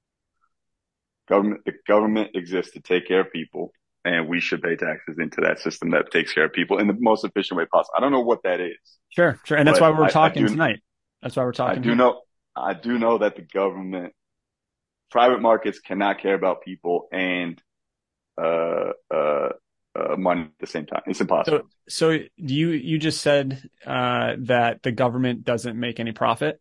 Government, the government exists to take care of people and we should pay taxes into that system that takes care of people in the most efficient way possible. I don't know what that is. Sure, sure, and that's why we're talking I, I do, tonight. That's why we're talking. I do here. know. I do know that the government, private markets cannot care about people and uh, uh, uh, money at the same time. It's impossible. So, so you you just said uh, that the government doesn't make any profit.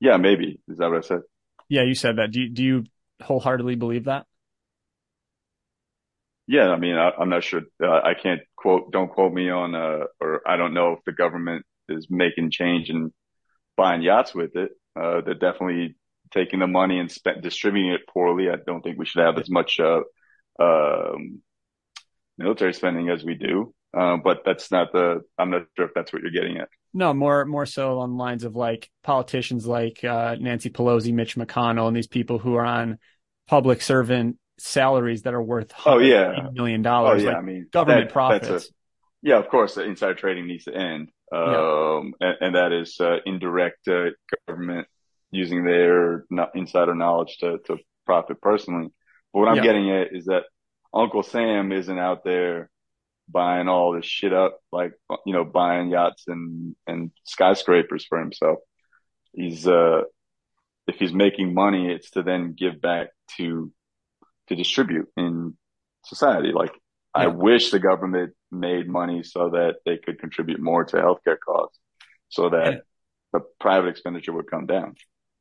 Yeah, maybe is that what I said? Yeah, you said that. Do you, do you wholeheartedly believe that? Yeah, I mean, I, am not sure. Uh, I can't quote. Don't quote me on. Uh, or I don't know if the government is making change and buying yachts with it. Uh, they're definitely taking the money and spent distributing it poorly. I don't think we should have as much uh, um, military spending as we do. Uh, but that's not the. I'm not sure if that's what you're getting at. No, more more so on lines of like politicians like uh, Nancy Pelosi, Mitch McConnell, and these people who are on public servant salaries that are worth oh yeah million dollars. Oh yeah, like I mean government that, profits. A, yeah, of course, the insider trading needs to end, um, yeah. and, and, that is uh, indirect uh, government using their insider knowledge to to profit personally. But what I'm Yeah. getting at is that Uncle Sam isn't out there buying all this shit up, like, you know, buying yachts and, and skyscrapers for himself. He's, uh, if he's making money, it's to then give back to, to distribute in society. Like, I wish the government made money so that they could contribute more to healthcare costs so that Yeah. the private expenditure would come down.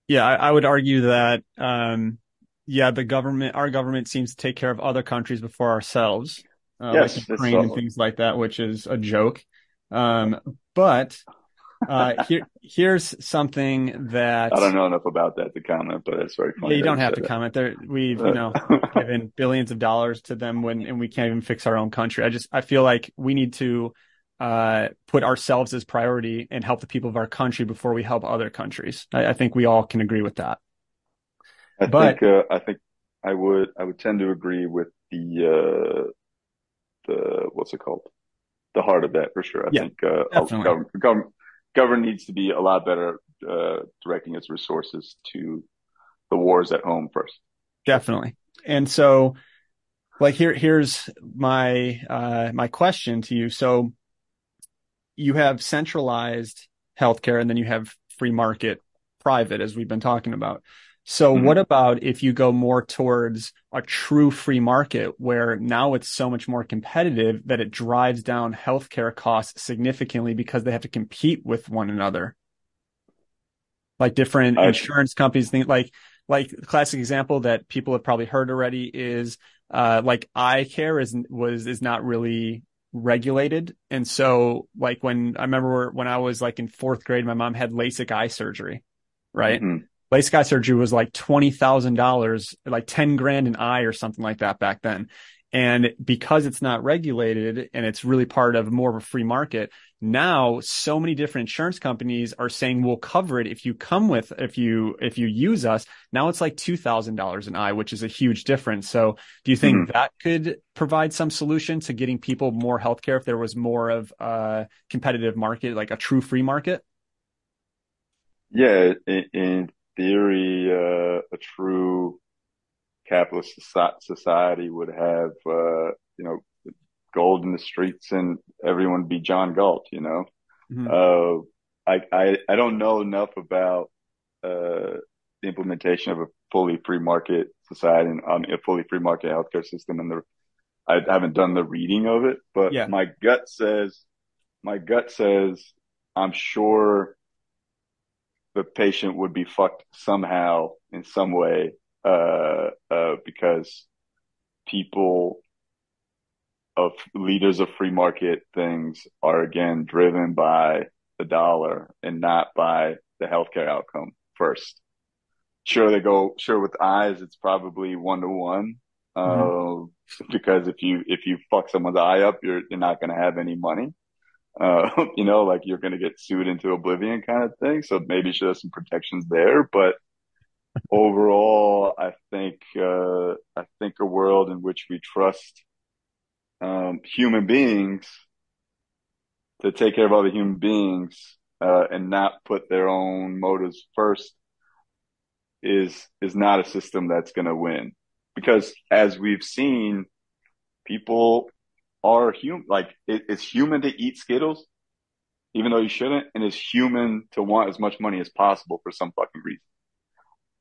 Yeah, I, I would argue that, um, yeah, the government, our government seems to take care of other countries before ourselves, uh, Yes, like Ukraine and things like that, which is a joke. Um, but, uh, here, here's something that I don't know enough about that to comment, but it's very funny. Yeah, you don't have to that. comment there. We've, you know, [LAUGHS] given billions of dollars to them when, and we can't even fix our own country. I just, I feel like we need to, uh, put ourselves as priority and help the people of our country before we help other countries. I, I think we all can agree with that. I But- think uh, I think I would I would tend to agree with the uh, the what's it called the heart of that for sure. I Yeah, think uh, government, government government needs to be a lot better uh, directing its resources to the wars at home first. Definitely. And so, like, here, here's my, uh, my question to you. So you have centralized healthcare and then you have free market private, as we've been talking about. So Mhm. what about if you go more towards a true free market where now it's so much more competitive that it drives down healthcare costs significantly because they have to compete with one another? Like different I- insurance companies think like, like the classic example that people have probably heard already is, uh, like eye care is, was, is not really regulated. And so like when I remember when I was like in fourth grade, my mom had LASIK eye surgery, right? Mhm. LASIK eye surgery was like $20,000, like 10 grand an eye or something like that back then. And because it's not regulated and it's really part of more of a free market, now so many different insurance companies are saying we'll cover it if you come with, if you, if you use us. Now it's like $2,000 an eye, which is a huge difference. So do you think hmm. that could provide some solution to getting people more healthcare if there was more of a competitive market, like a true free market? Yeah, in theory, uh, a true capitalist society would have, uh, you know, gold in the streets and everyone be John Galt, you know? Mhm. Uh, I, I, I don't know enough about, uh, the implementation of a fully free market society and um, a fully free market healthcare system and the, I haven't done the reading of it, but Yeah. my gut says, my gut says, I'm sure the patient would be fucked somehow in some way, uh, uh, because people of leaders of free market things are again driven by the dollar and not by the healthcare outcome first. Sure, they go, sure, with eyes, it's probably one to one. Uh, because if you, if you fuck someone's eye up, you're, you're not going to have any money. Uh, [LAUGHS] you know, like you're going to get sued into oblivion kind of thing. So maybe should have some protections there, but overall, I think, uh, I think a world in which we trust, um, human beings to take care of other human beings, uh, and not put their own motives first is, is not a system that's going to win because as we've seen, people are human, like it, it's human to eat Skittles, even though you shouldn't, and it's human to want as much money as possible for some fucking reason.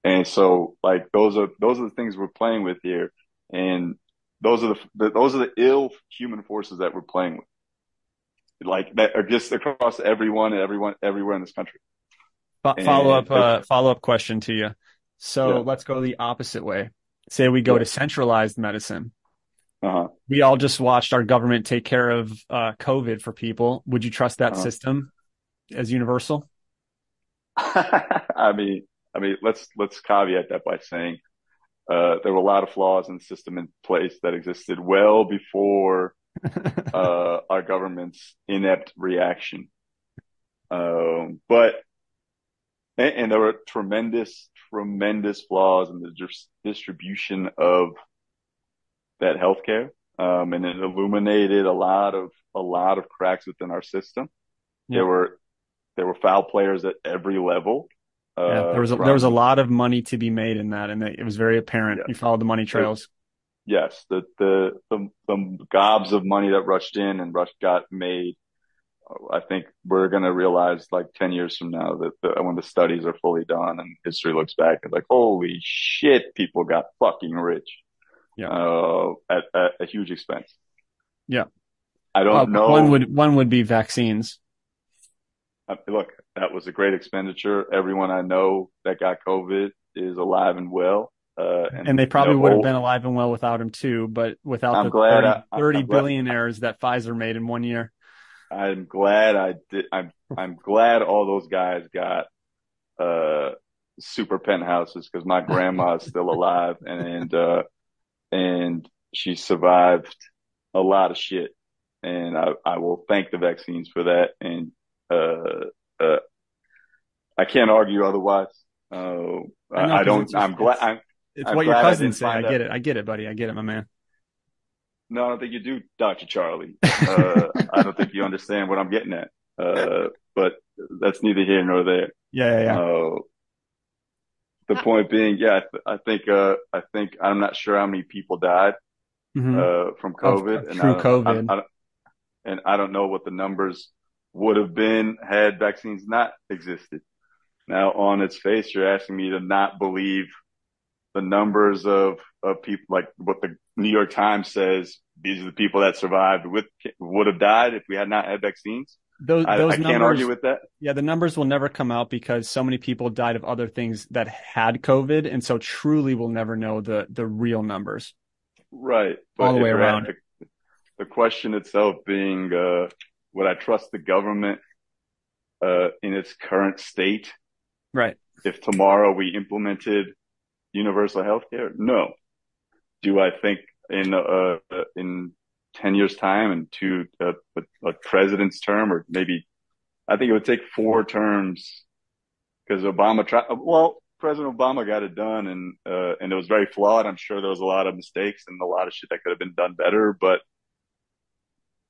And so, like, those are, those are the things we're playing with here. And those are the, the those are the ill human forces that we're playing with. Like, that are just across everyone, everyone, everywhere in this country. Fo- Follow up, And- uh, follow up question to you. So Yeah. let's go the opposite way. Say we go Yeah. to centralized medicine. Uh huh. We all just watched our government take care of uh, COVID for people. Would you trust that Uh-huh. system as universal? [LAUGHS] I mean, I mean, let's let's caveat that by saying uh, there were a lot of flaws in the system in place that existed well before [LAUGHS] uh, our government's inept reaction. Um, but and, and there were tremendous, tremendous flaws in the dis- distribution of that healthcare, um, and it illuminated a lot of a lot of cracks within our system. Yeah. There were there were foul players at every level. yeah, Uh, there was a, from- there was a lot of money to be made in that, and it was very apparent. Yeah. You followed the money trails. yes, the, the, the, the gobs of money that rushed in and rushed got made. I think we're going to realize like 10 years from now that the, when the studies are fully done and history looks back, it's like, holy shit, people got fucking rich. Yeah. Uh, at, at a huge expense. Yeah. I don't Well, know. One would one would be vaccines. Uh, look, that was a great expenditure. Everyone I know that got COVID is alive and well. Uh, And they probably you know, would have been alive and well without him too, but without I'm the glad 30, I- I'm 30 glad- billionaires that Pfizer made in one year. I'm glad I did. I'm I'm glad all those guys got uh super penthouses because my grandma is still alive and and uh and she survived a lot of shit and I I will thank the vaccines for that and uh uh I can't argue otherwise. Uh, I know, I, don't. I'm glad. it's- I'm It's I'm what your cousin I cousins. I get out. it. I get it, buddy. I get it, my man. No, I don't think you do, Dr. Charlie. Uh, I don't think you understand what I'm getting at. Uh, but that's neither here nor there. [LAUGHS] Yeah, yeah, yeah. The Uh, point being, yeah, I, th- I think, uh, I think I'm not sure how many people died, Mhm. uh, from COVID. Of and true I don't- COVID. I, I, don't- and I don't know what the numbers would have been had vaccines not existed. Now, on its face, you're asking me to not believe the numbers of, of people, like what the New York Times says, these are the people that survived with, would have died if we had not had vaccines. Those I, those I numbers, can't argue with that. yeah, the numbers will never come out because so many people died of other things that had COVID, and so truly we'll never know the the real numbers. Right. All the way around. The, the question itself being, uh, would I trust the government, uh, in its current state? Right. If tomorrow we implemented universal health care? No. Do I think in, uh, in 10 years time and to uh, a, a president's term or maybe, I think it would take four terms because Obama tried, well, President Obama got it done and, uh, and it was very flawed. I'm sure there was a lot of mistakes and a lot of shit that could have been done better, but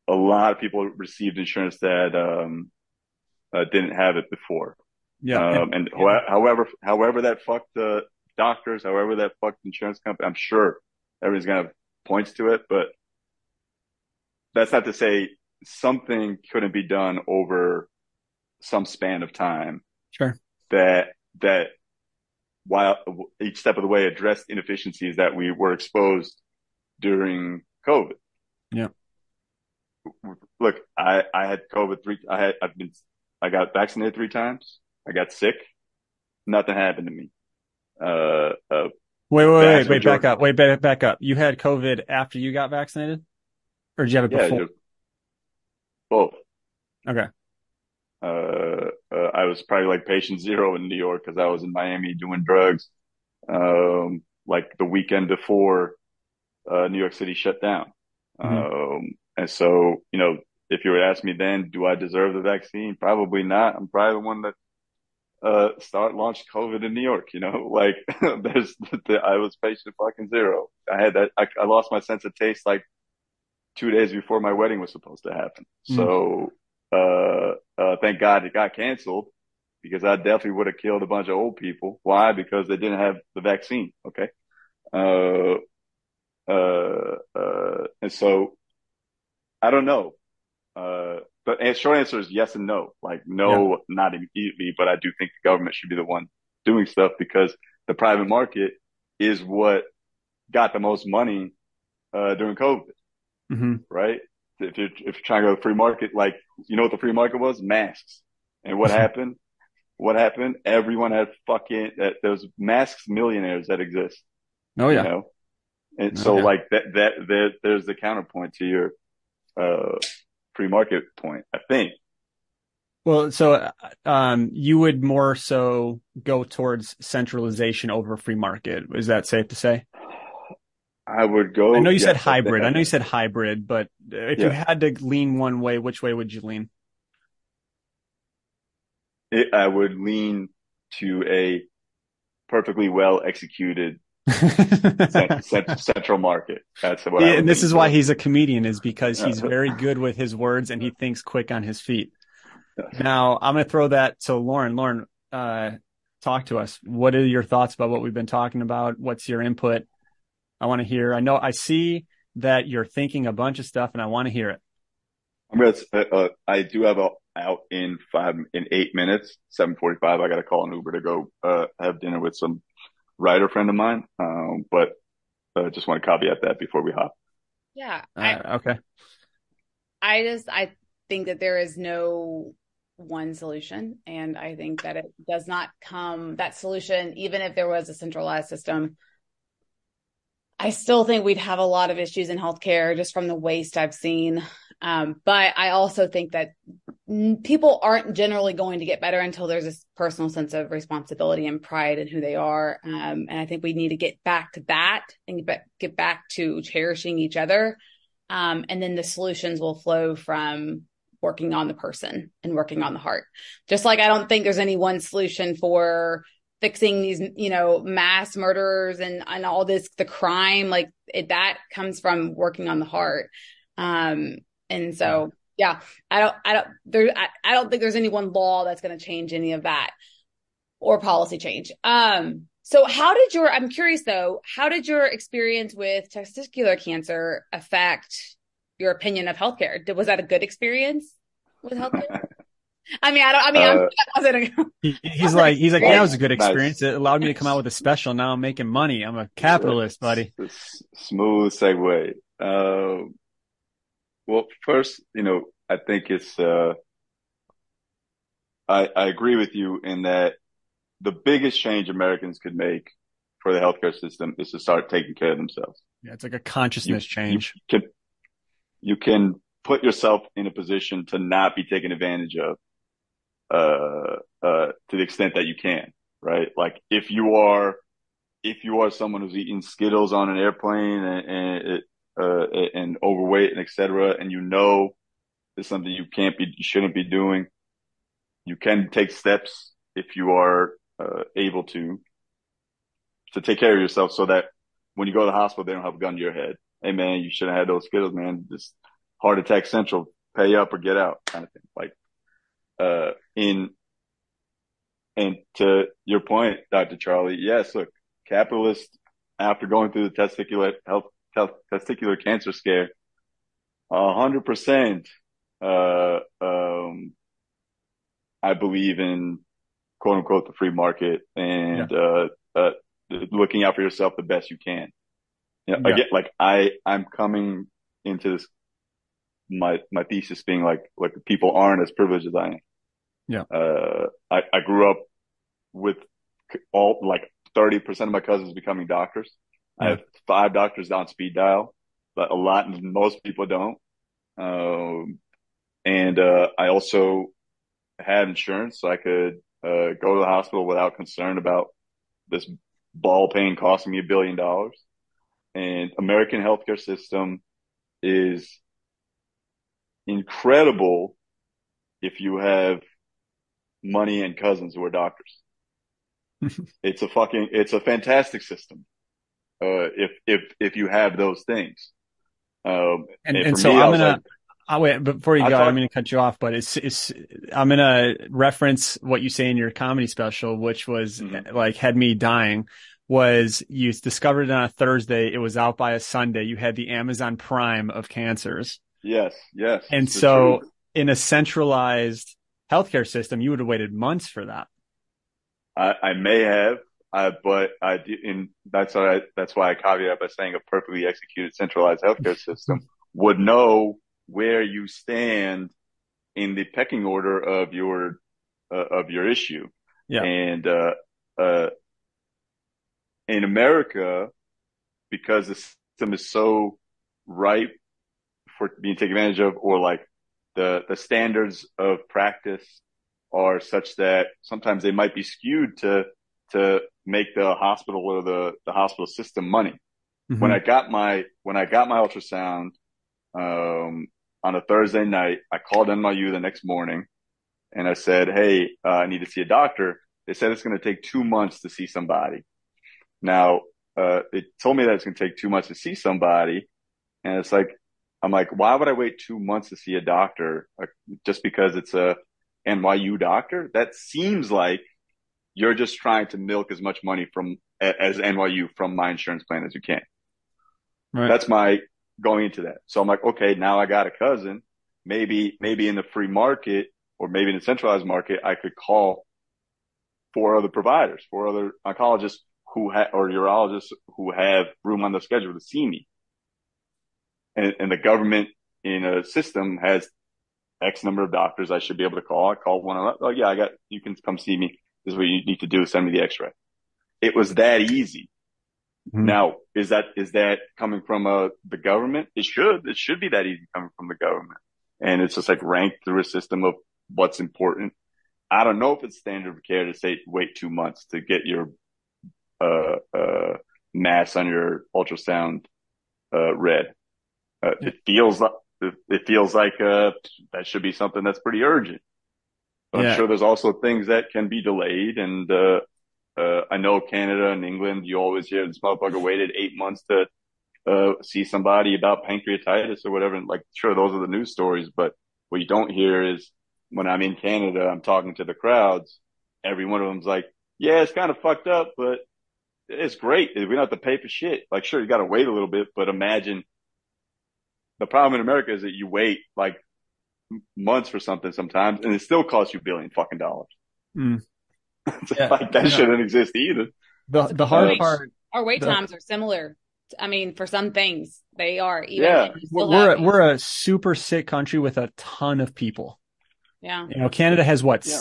a lot of people received insurance that, um, uh, didn't have it before. Yeah. Um, and ho- however, however that fucked the doctors, however that fucked insurance company, I'm sure everybody's gonna have points to it, but that's not to say something couldn't be done over some span of time sure. that, that while each step of the way addressed inefficiencies that we were exposed during COVID. Yeah. Look, I, I had COVID three, I had, I've been, I got vaccinated three times. I got sick. Nothing happened to me. Uh, uh, Wait, wait, wait, Vast wait, back up. Wait, back, back up. You had COVID after you got vaccinated? Or did you have it yeah, before? both. Okay. Uh, uh, I was probably like patient zero in New York because I was in Miami doing drugs. Um, like the weekend before, uh, New York City shut down. Mhm. Um, and so, you know, if you would ask me then, do I deserve the vaccine? Probably not. I'm probably the one that, uh, start launched COVID in New York, you know, [LAUGHS] like [LAUGHS] there's, [LAUGHS] the, I was patient fucking zero. I had that, I, I lost my sense of taste like two days before my wedding was supposed to happen. Mm. So, uh, uh, thank God it got canceled because I definitely would have killed a bunch of old people. Why? Because they didn't have the vaccine. Okay. Uh, uh, uh, and so I don't know. Uh, but and short answer is yes and no. Like no, not immediately, but I do think the government should be the one doing stuff because the private market is what got the most money, uh, during COVID hmm right? If you're, if you're trying to go to the free market, like, you know what the free market was? Masks. And what happened? What happened? Everyone had fucking, that there's masks millionaires that exist, Oh, yeah. you know? And Oh, so yeah. like that, that, there, there's the counterpoint to your, uh, free market point, I think. Well, so, um, you would more so go towards centralization over free market. Is that safe to say? I would go. I know you yes, said hybrid. I know you said [LAUGHS] hybrid, but if you had to lean one way, which way would you lean? it, I would lean to a perfectly well executed cent, [LAUGHS] cent, central market. That's what I Yeah, and this is why he's a comedian is because he's very good with his words and he thinks quick on his feet. Now I'm going to throw that to Lauren. Lauren, uh, talk to us. What are your thoughts about what we've been talking about? What's your input? I want to hear. I know I see that you're thinking a bunch of stuff, and I want to hear it. I'm gonna. Uh, uh, I do have a out in five in eight minutes, seven forty five. I got to call an Uber to go uh, have dinner with some writer friend of mine. Um, but uh, just want to caveat that before we hop. Yeah. I, okay. I just I think that there is no one solution, and I think that it does not come that solution, even if there was a centralized system. I still think we'd have a lot of issues in healthcare just from the waste I've seen. Um, but I also think that people aren't generally going to get better until there's a personal sense of responsibility and pride in who they are. Um, and I think we need to get back to that and get back to cherishing each other. Um, and then the solutions will flow from working on the person and working on the heart. Just like I don't think there's any one solution for fixing these, you know, mass murders and, and all this, the crime, like it, that comes from working on the heart. Um, and so yeah, I don't, I don't, there, I, I don't think there's any one law that's going to change any of that or policy change. Um, so how did your, I'm curious though, how did your experience with testicular cancer affect your opinion of healthcare? Did, Was that a good experience with healthcare? [LAUGHS] I mean, I don't, I mean, uh, [LAUGHS] I wasn't a, he, [LAUGHS] he's like, he's like, yeah, it was a good experience. Nice. It allowed me to come out with a special. Now I'm making money. I'm a capitalist, buddy. Smooth segue. Uh, well, first, you know, I think it's, uh, I, I agree with you in that the biggest change Americans could make for the healthcare system is to start taking care of themselves. Yeah, it's like a consciousness you, change. You can, you can put yourself in a position to not be taken advantage of, uh, uh, to the extent that you can, right? Like if you are, if you are someone who's eating Skittles on an airplane and, and it, uh, and overweight and etc. And you know it's something you can't be, you shouldn't be doing. You can take steps if you are uh, able to, to take care of yourself so that when you go to the hospital, they don't have a gun to your head. Hey man, you should have had those Skittles, man. Just heart attack central, pay up or get out kind of thing. Like, uh, in, and to your point, Dr. Charlie, yes, look, capitalists after going through the testicular health testicular cancer scare, a hundred percent, uh, um, I believe in quote unquote the free market and, yeah. uh, uh, looking out for yourself the best you can. You know, yeah. again, like I, I'm coming into this, my, my thesis being like, like people aren't as privileged as I am. Yeah. Uh, I, I grew up with all like 30% of my cousins becoming doctors. I have five doctors on speed dial, but a lot, most people don't. Um, and, uh, I also had insurance so I could, uh, go to the hospital without concern about this ball pain costing me a billion dollars. And American healthcare system is incredible if you have money and cousins who are doctors. [LAUGHS] it's a fucking, it's a fantastic system uh, if if if you have those things. Um, and, and, and so me, I'm gonna. I'll wait before you I go. I'm going to cut you off, but it's it's. I'm going to reference what you say in your comedy special, which was mm-hmm. like had me dying. Was you discovered it on a Thursday? It was out by a Sunday. You had the Amazon Prime of cancers. Yes, yes. And so, in a centralized healthcare system, you would have waited months for that. I, I may have. Uh, but I in that's why I, that's why I caveat by saying a perfectly executed centralized healthcare system would know where you stand in the pecking order of your uh, of your issue. Yeah. And uh, uh, in America, because the system is so ripe for being taken advantage of, or like the the standards of practice are such that sometimes they might be skewed to to make the hospital or the, the hospital system money. Mm-hmm. When I got my, when I got my ultrasound, um, on a Thursday night, I called NYU the next morning and I said, Hey, uh, I need to see a doctor. They said it's going to take two months to see somebody. Now, uh, they told me that it's going to take two months to see somebody. And it's like, I'm like, why would I wait two months to see a doctor? Just because it's a NYU doctor? That seems like you're just trying to milk as much money from as NYU from my insurance plan as you can. Right. That's my going into that. So I'm like, okay, now I got a cousin. Maybe, maybe in the free market or maybe in the centralized market, I could call four other providers, four other oncologists who have, or urologists who have room on the schedule to see me. And, and the government in a system has X number of doctors I should be able to call. I call one of them. Oh yeah, I got, you can come see me. This is what you need to do. Send me the x-ray. It was that easy. Mhm. Now, is that, is that coming from, uh, the government? It should, it should be that easy coming from the government. And it's just like ranked through a system of what's important. I don't know if it's standard of care to say wait two months to get your, uh, uh, mass on your ultrasound, uh, read. Uh, it feels like, it feels like, uh, that should be something that's pretty urgent. But Yeah. I'm sure there's also things that can be delayed. And, uh, uh, I know Canada and England, you always hear this motherfucker waited eight months to, uh, see somebody about pancreatitis or whatever. And like, sure, those are the news stories, but what you don't hear is when I'm in Canada, I'm talking to the crowds. Every one of them's like, yeah, it's kind of fucked up, but it's great. We don't have to pay for shit. Like, sure, you got to wait a little bit, but imagine the problem in America is that you wait like months for something sometimes and it still costs you a billion fucking dollars. Mm. [LAUGHS] It's Yeah. like that Yeah. shouldn't exist either. The the hard Wait. part Our wait The- times are similar. I mean, for some things, they are. Even Yeah. we're we're a, we're a super sick country with a ton of people. yeah. You know, Canada has what Yeah.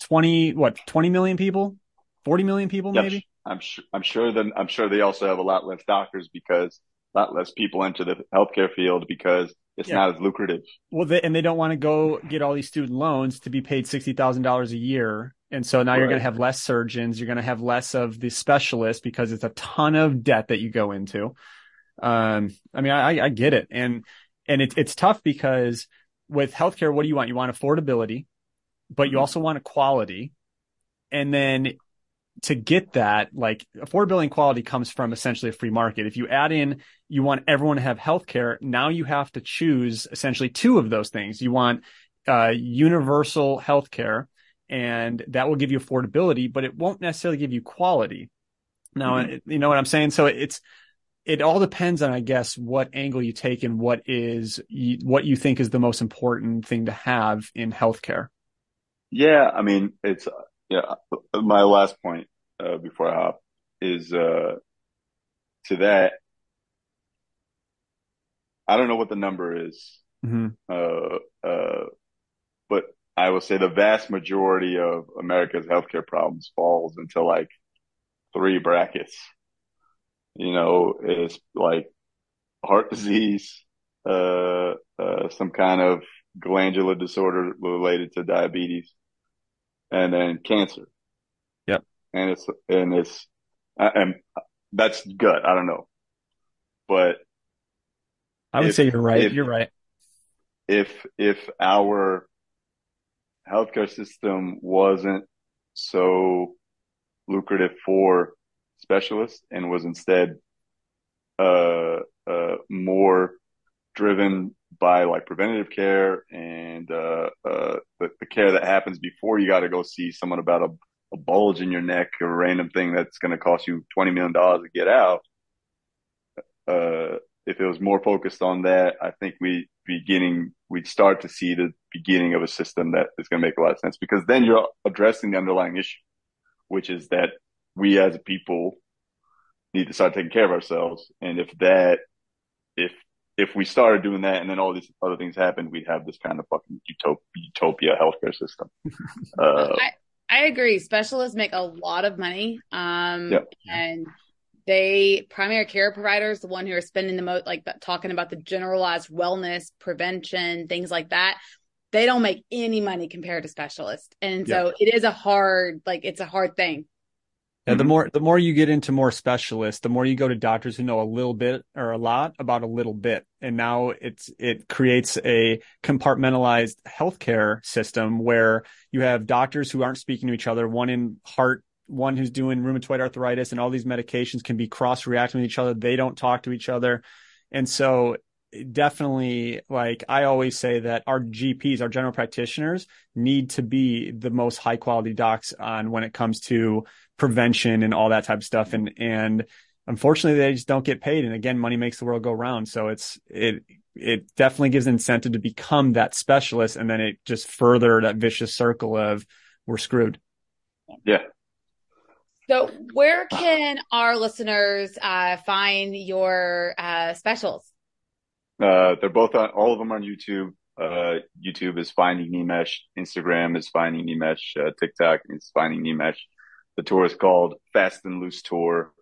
twenty what twenty million people, forty million people Yep. maybe. I'm sure, I'm sure that, I'm sure they also have a lot less doctors because a lot less people enter the healthcare field because it's Yeah. not as lucrative. Well, they, and they don't want to go get all these student loans to be paid sixty thousand dollars a year, and so now you're going to have less surgeons. You're going to have less of the specialists because it's a ton of debt that you go into. Um, I mean, I, I get it, and and it's it's tough because with healthcare, what do you want? You want affordability, but you Mhm. also want a quality, and then to get that, like affordability and quality comes from essentially a free market. If you add in, you want everyone to have healthcare. Now you have to choose essentially two of those things. You want uh, universal healthcare, and that will give you affordability, but it won't necessarily give you quality. Now, Mhm. you know what I'm saying? So it's it all depends on, I guess, what angle you take and what is what you think is the most important thing to have in healthcare. Yeah. I mean, it's, yeah, my last point, uh, before I hop is, uh, to that. I don't know what the number is. hmm Uh, uh, but I will say the vast majority of America's healthcare problems falls into like three brackets. You know, it's like heart disease, uh, uh, some kind of glandular disorder related to diabetes, and then cancer. Yep. And it's, and it's, uh, and that's gut. I don't know. But I would If- say you're right. if- you're right. if if our healthcare system wasn't so lucrative for specialists and was instead uh uh more driven by like preventative care and uh uh the, the care that happens before you got to go see someone about a, a bulge in your neck or a random thing that's going to cost you 20 million dollars to get out uh if it was more focused on that, I think we beginning we'd start to see the beginning of a system that is going to make a lot of sense because then you're addressing the underlying issue, which is that we as a people need to start taking care of ourselves. And if that, if if we started doing that and then all these other things happened, we'd have this kind of fucking utopia, utopia healthcare system. [LAUGHS] Uh, I, I agree. Specialists make a lot of money. Um, Yep. and they primary care providers, the one who are spending the most, like that, talking about the generalized wellness, prevention, things like that. They don't make any money compared to specialists. And so it is a hard, like it's a hard thing. Yeah, the Mhm. more the more you get into more specialists, the more you go to doctors who know a little bit or a lot about a little bit. And now it's it creates a compartmentalized healthcare system where you have doctors who aren't speaking to each other, one in heart, one who's doing rheumatoid arthritis, and all these medications can be cross reacting with each other. They don't talk to each other. And so definitely like I always say that our GPs, our general practitioners need to be the most high quality docs on when it comes to prevention and all that type of stuff. And, and unfortunately they just don't get paid. And again, money makes the world go round. So it's, it, it definitely gives incentive to become that specialist. And then it just further that vicious circle of we're screwed. Yeah. So where can our listeners uh, find your uh, specials? Uh, they're both on, all of them on YouTube. Uh, YouTube is Finding Nimesh. Instagram is Finding Nimesh. Uh, TikTok is Finding Nimesh. The tour is called Fast and Loose Tour.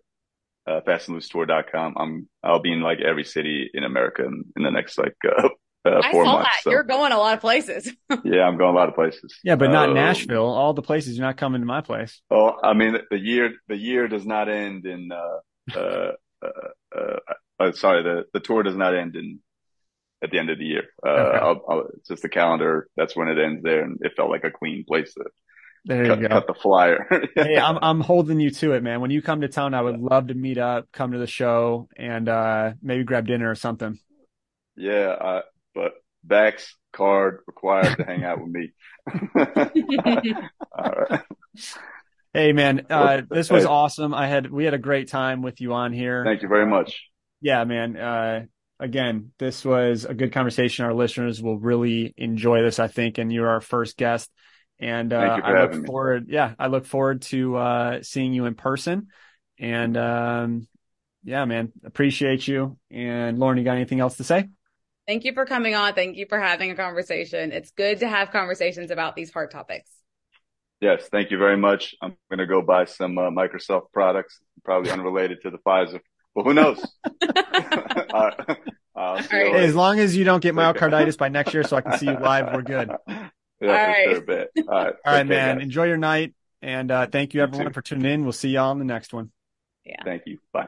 Uh, fastandloosetour.com. I'm, I'll be in like every city in America in, in the next like, uh, uh, I four saw months. that. So, You're going a lot of places. [LAUGHS] yeah, I'm going a lot of places. Yeah, but not Um, Nashville. All the places you're not coming to my place. Oh, I mean, the year, the year does not end in, uh, uh, uh, uh, uh sorry, the, the tour does not end in, at the end of the year. Uh, Okay. I'll, I'll, it's just the calendar. That's when it ends there. And it felt like a clean place to There you cut, go. cut the flyer. [LAUGHS] hey, I'm I'm holding you to it, man. When you come to town, I would love to meet up, come to the show, and uh maybe grab dinner or something. yeah. Uh, but vax card required to hang out with me. [LAUGHS] All right. Hey, man, uh, this was Hey. awesome. I had we had a great time with you on here. Thank you very much. Yeah, man. Again, this was a good conversation. Our listeners will really enjoy this, I think. And you're our first guest, and uh, Thank you for I having look me. forward. Yeah, I look forward to uh, seeing you in person. And um, yeah, man, appreciate you. And Lauren, you got anything else to say? Thank you for coming on. Thank you for having a conversation. It's good to have conversations about these hard topics. Yes, thank you very much. I'm going to go buy some uh, Microsoft products, probably unrelated to the Pfizer, but who knows? [LAUGHS] [LAUGHS] uh, [LAUGHS] I'll see you All right. Hey, as long as you don't get myocarditis by next year, so I can see you live, we're good. Yeah, All for right. sure, bet. All right, right, man. guys. Enjoy your night, and uh, thank you You everyone too. for tuning in. We'll see y'all on the next one. Yeah. Thank you. Bye.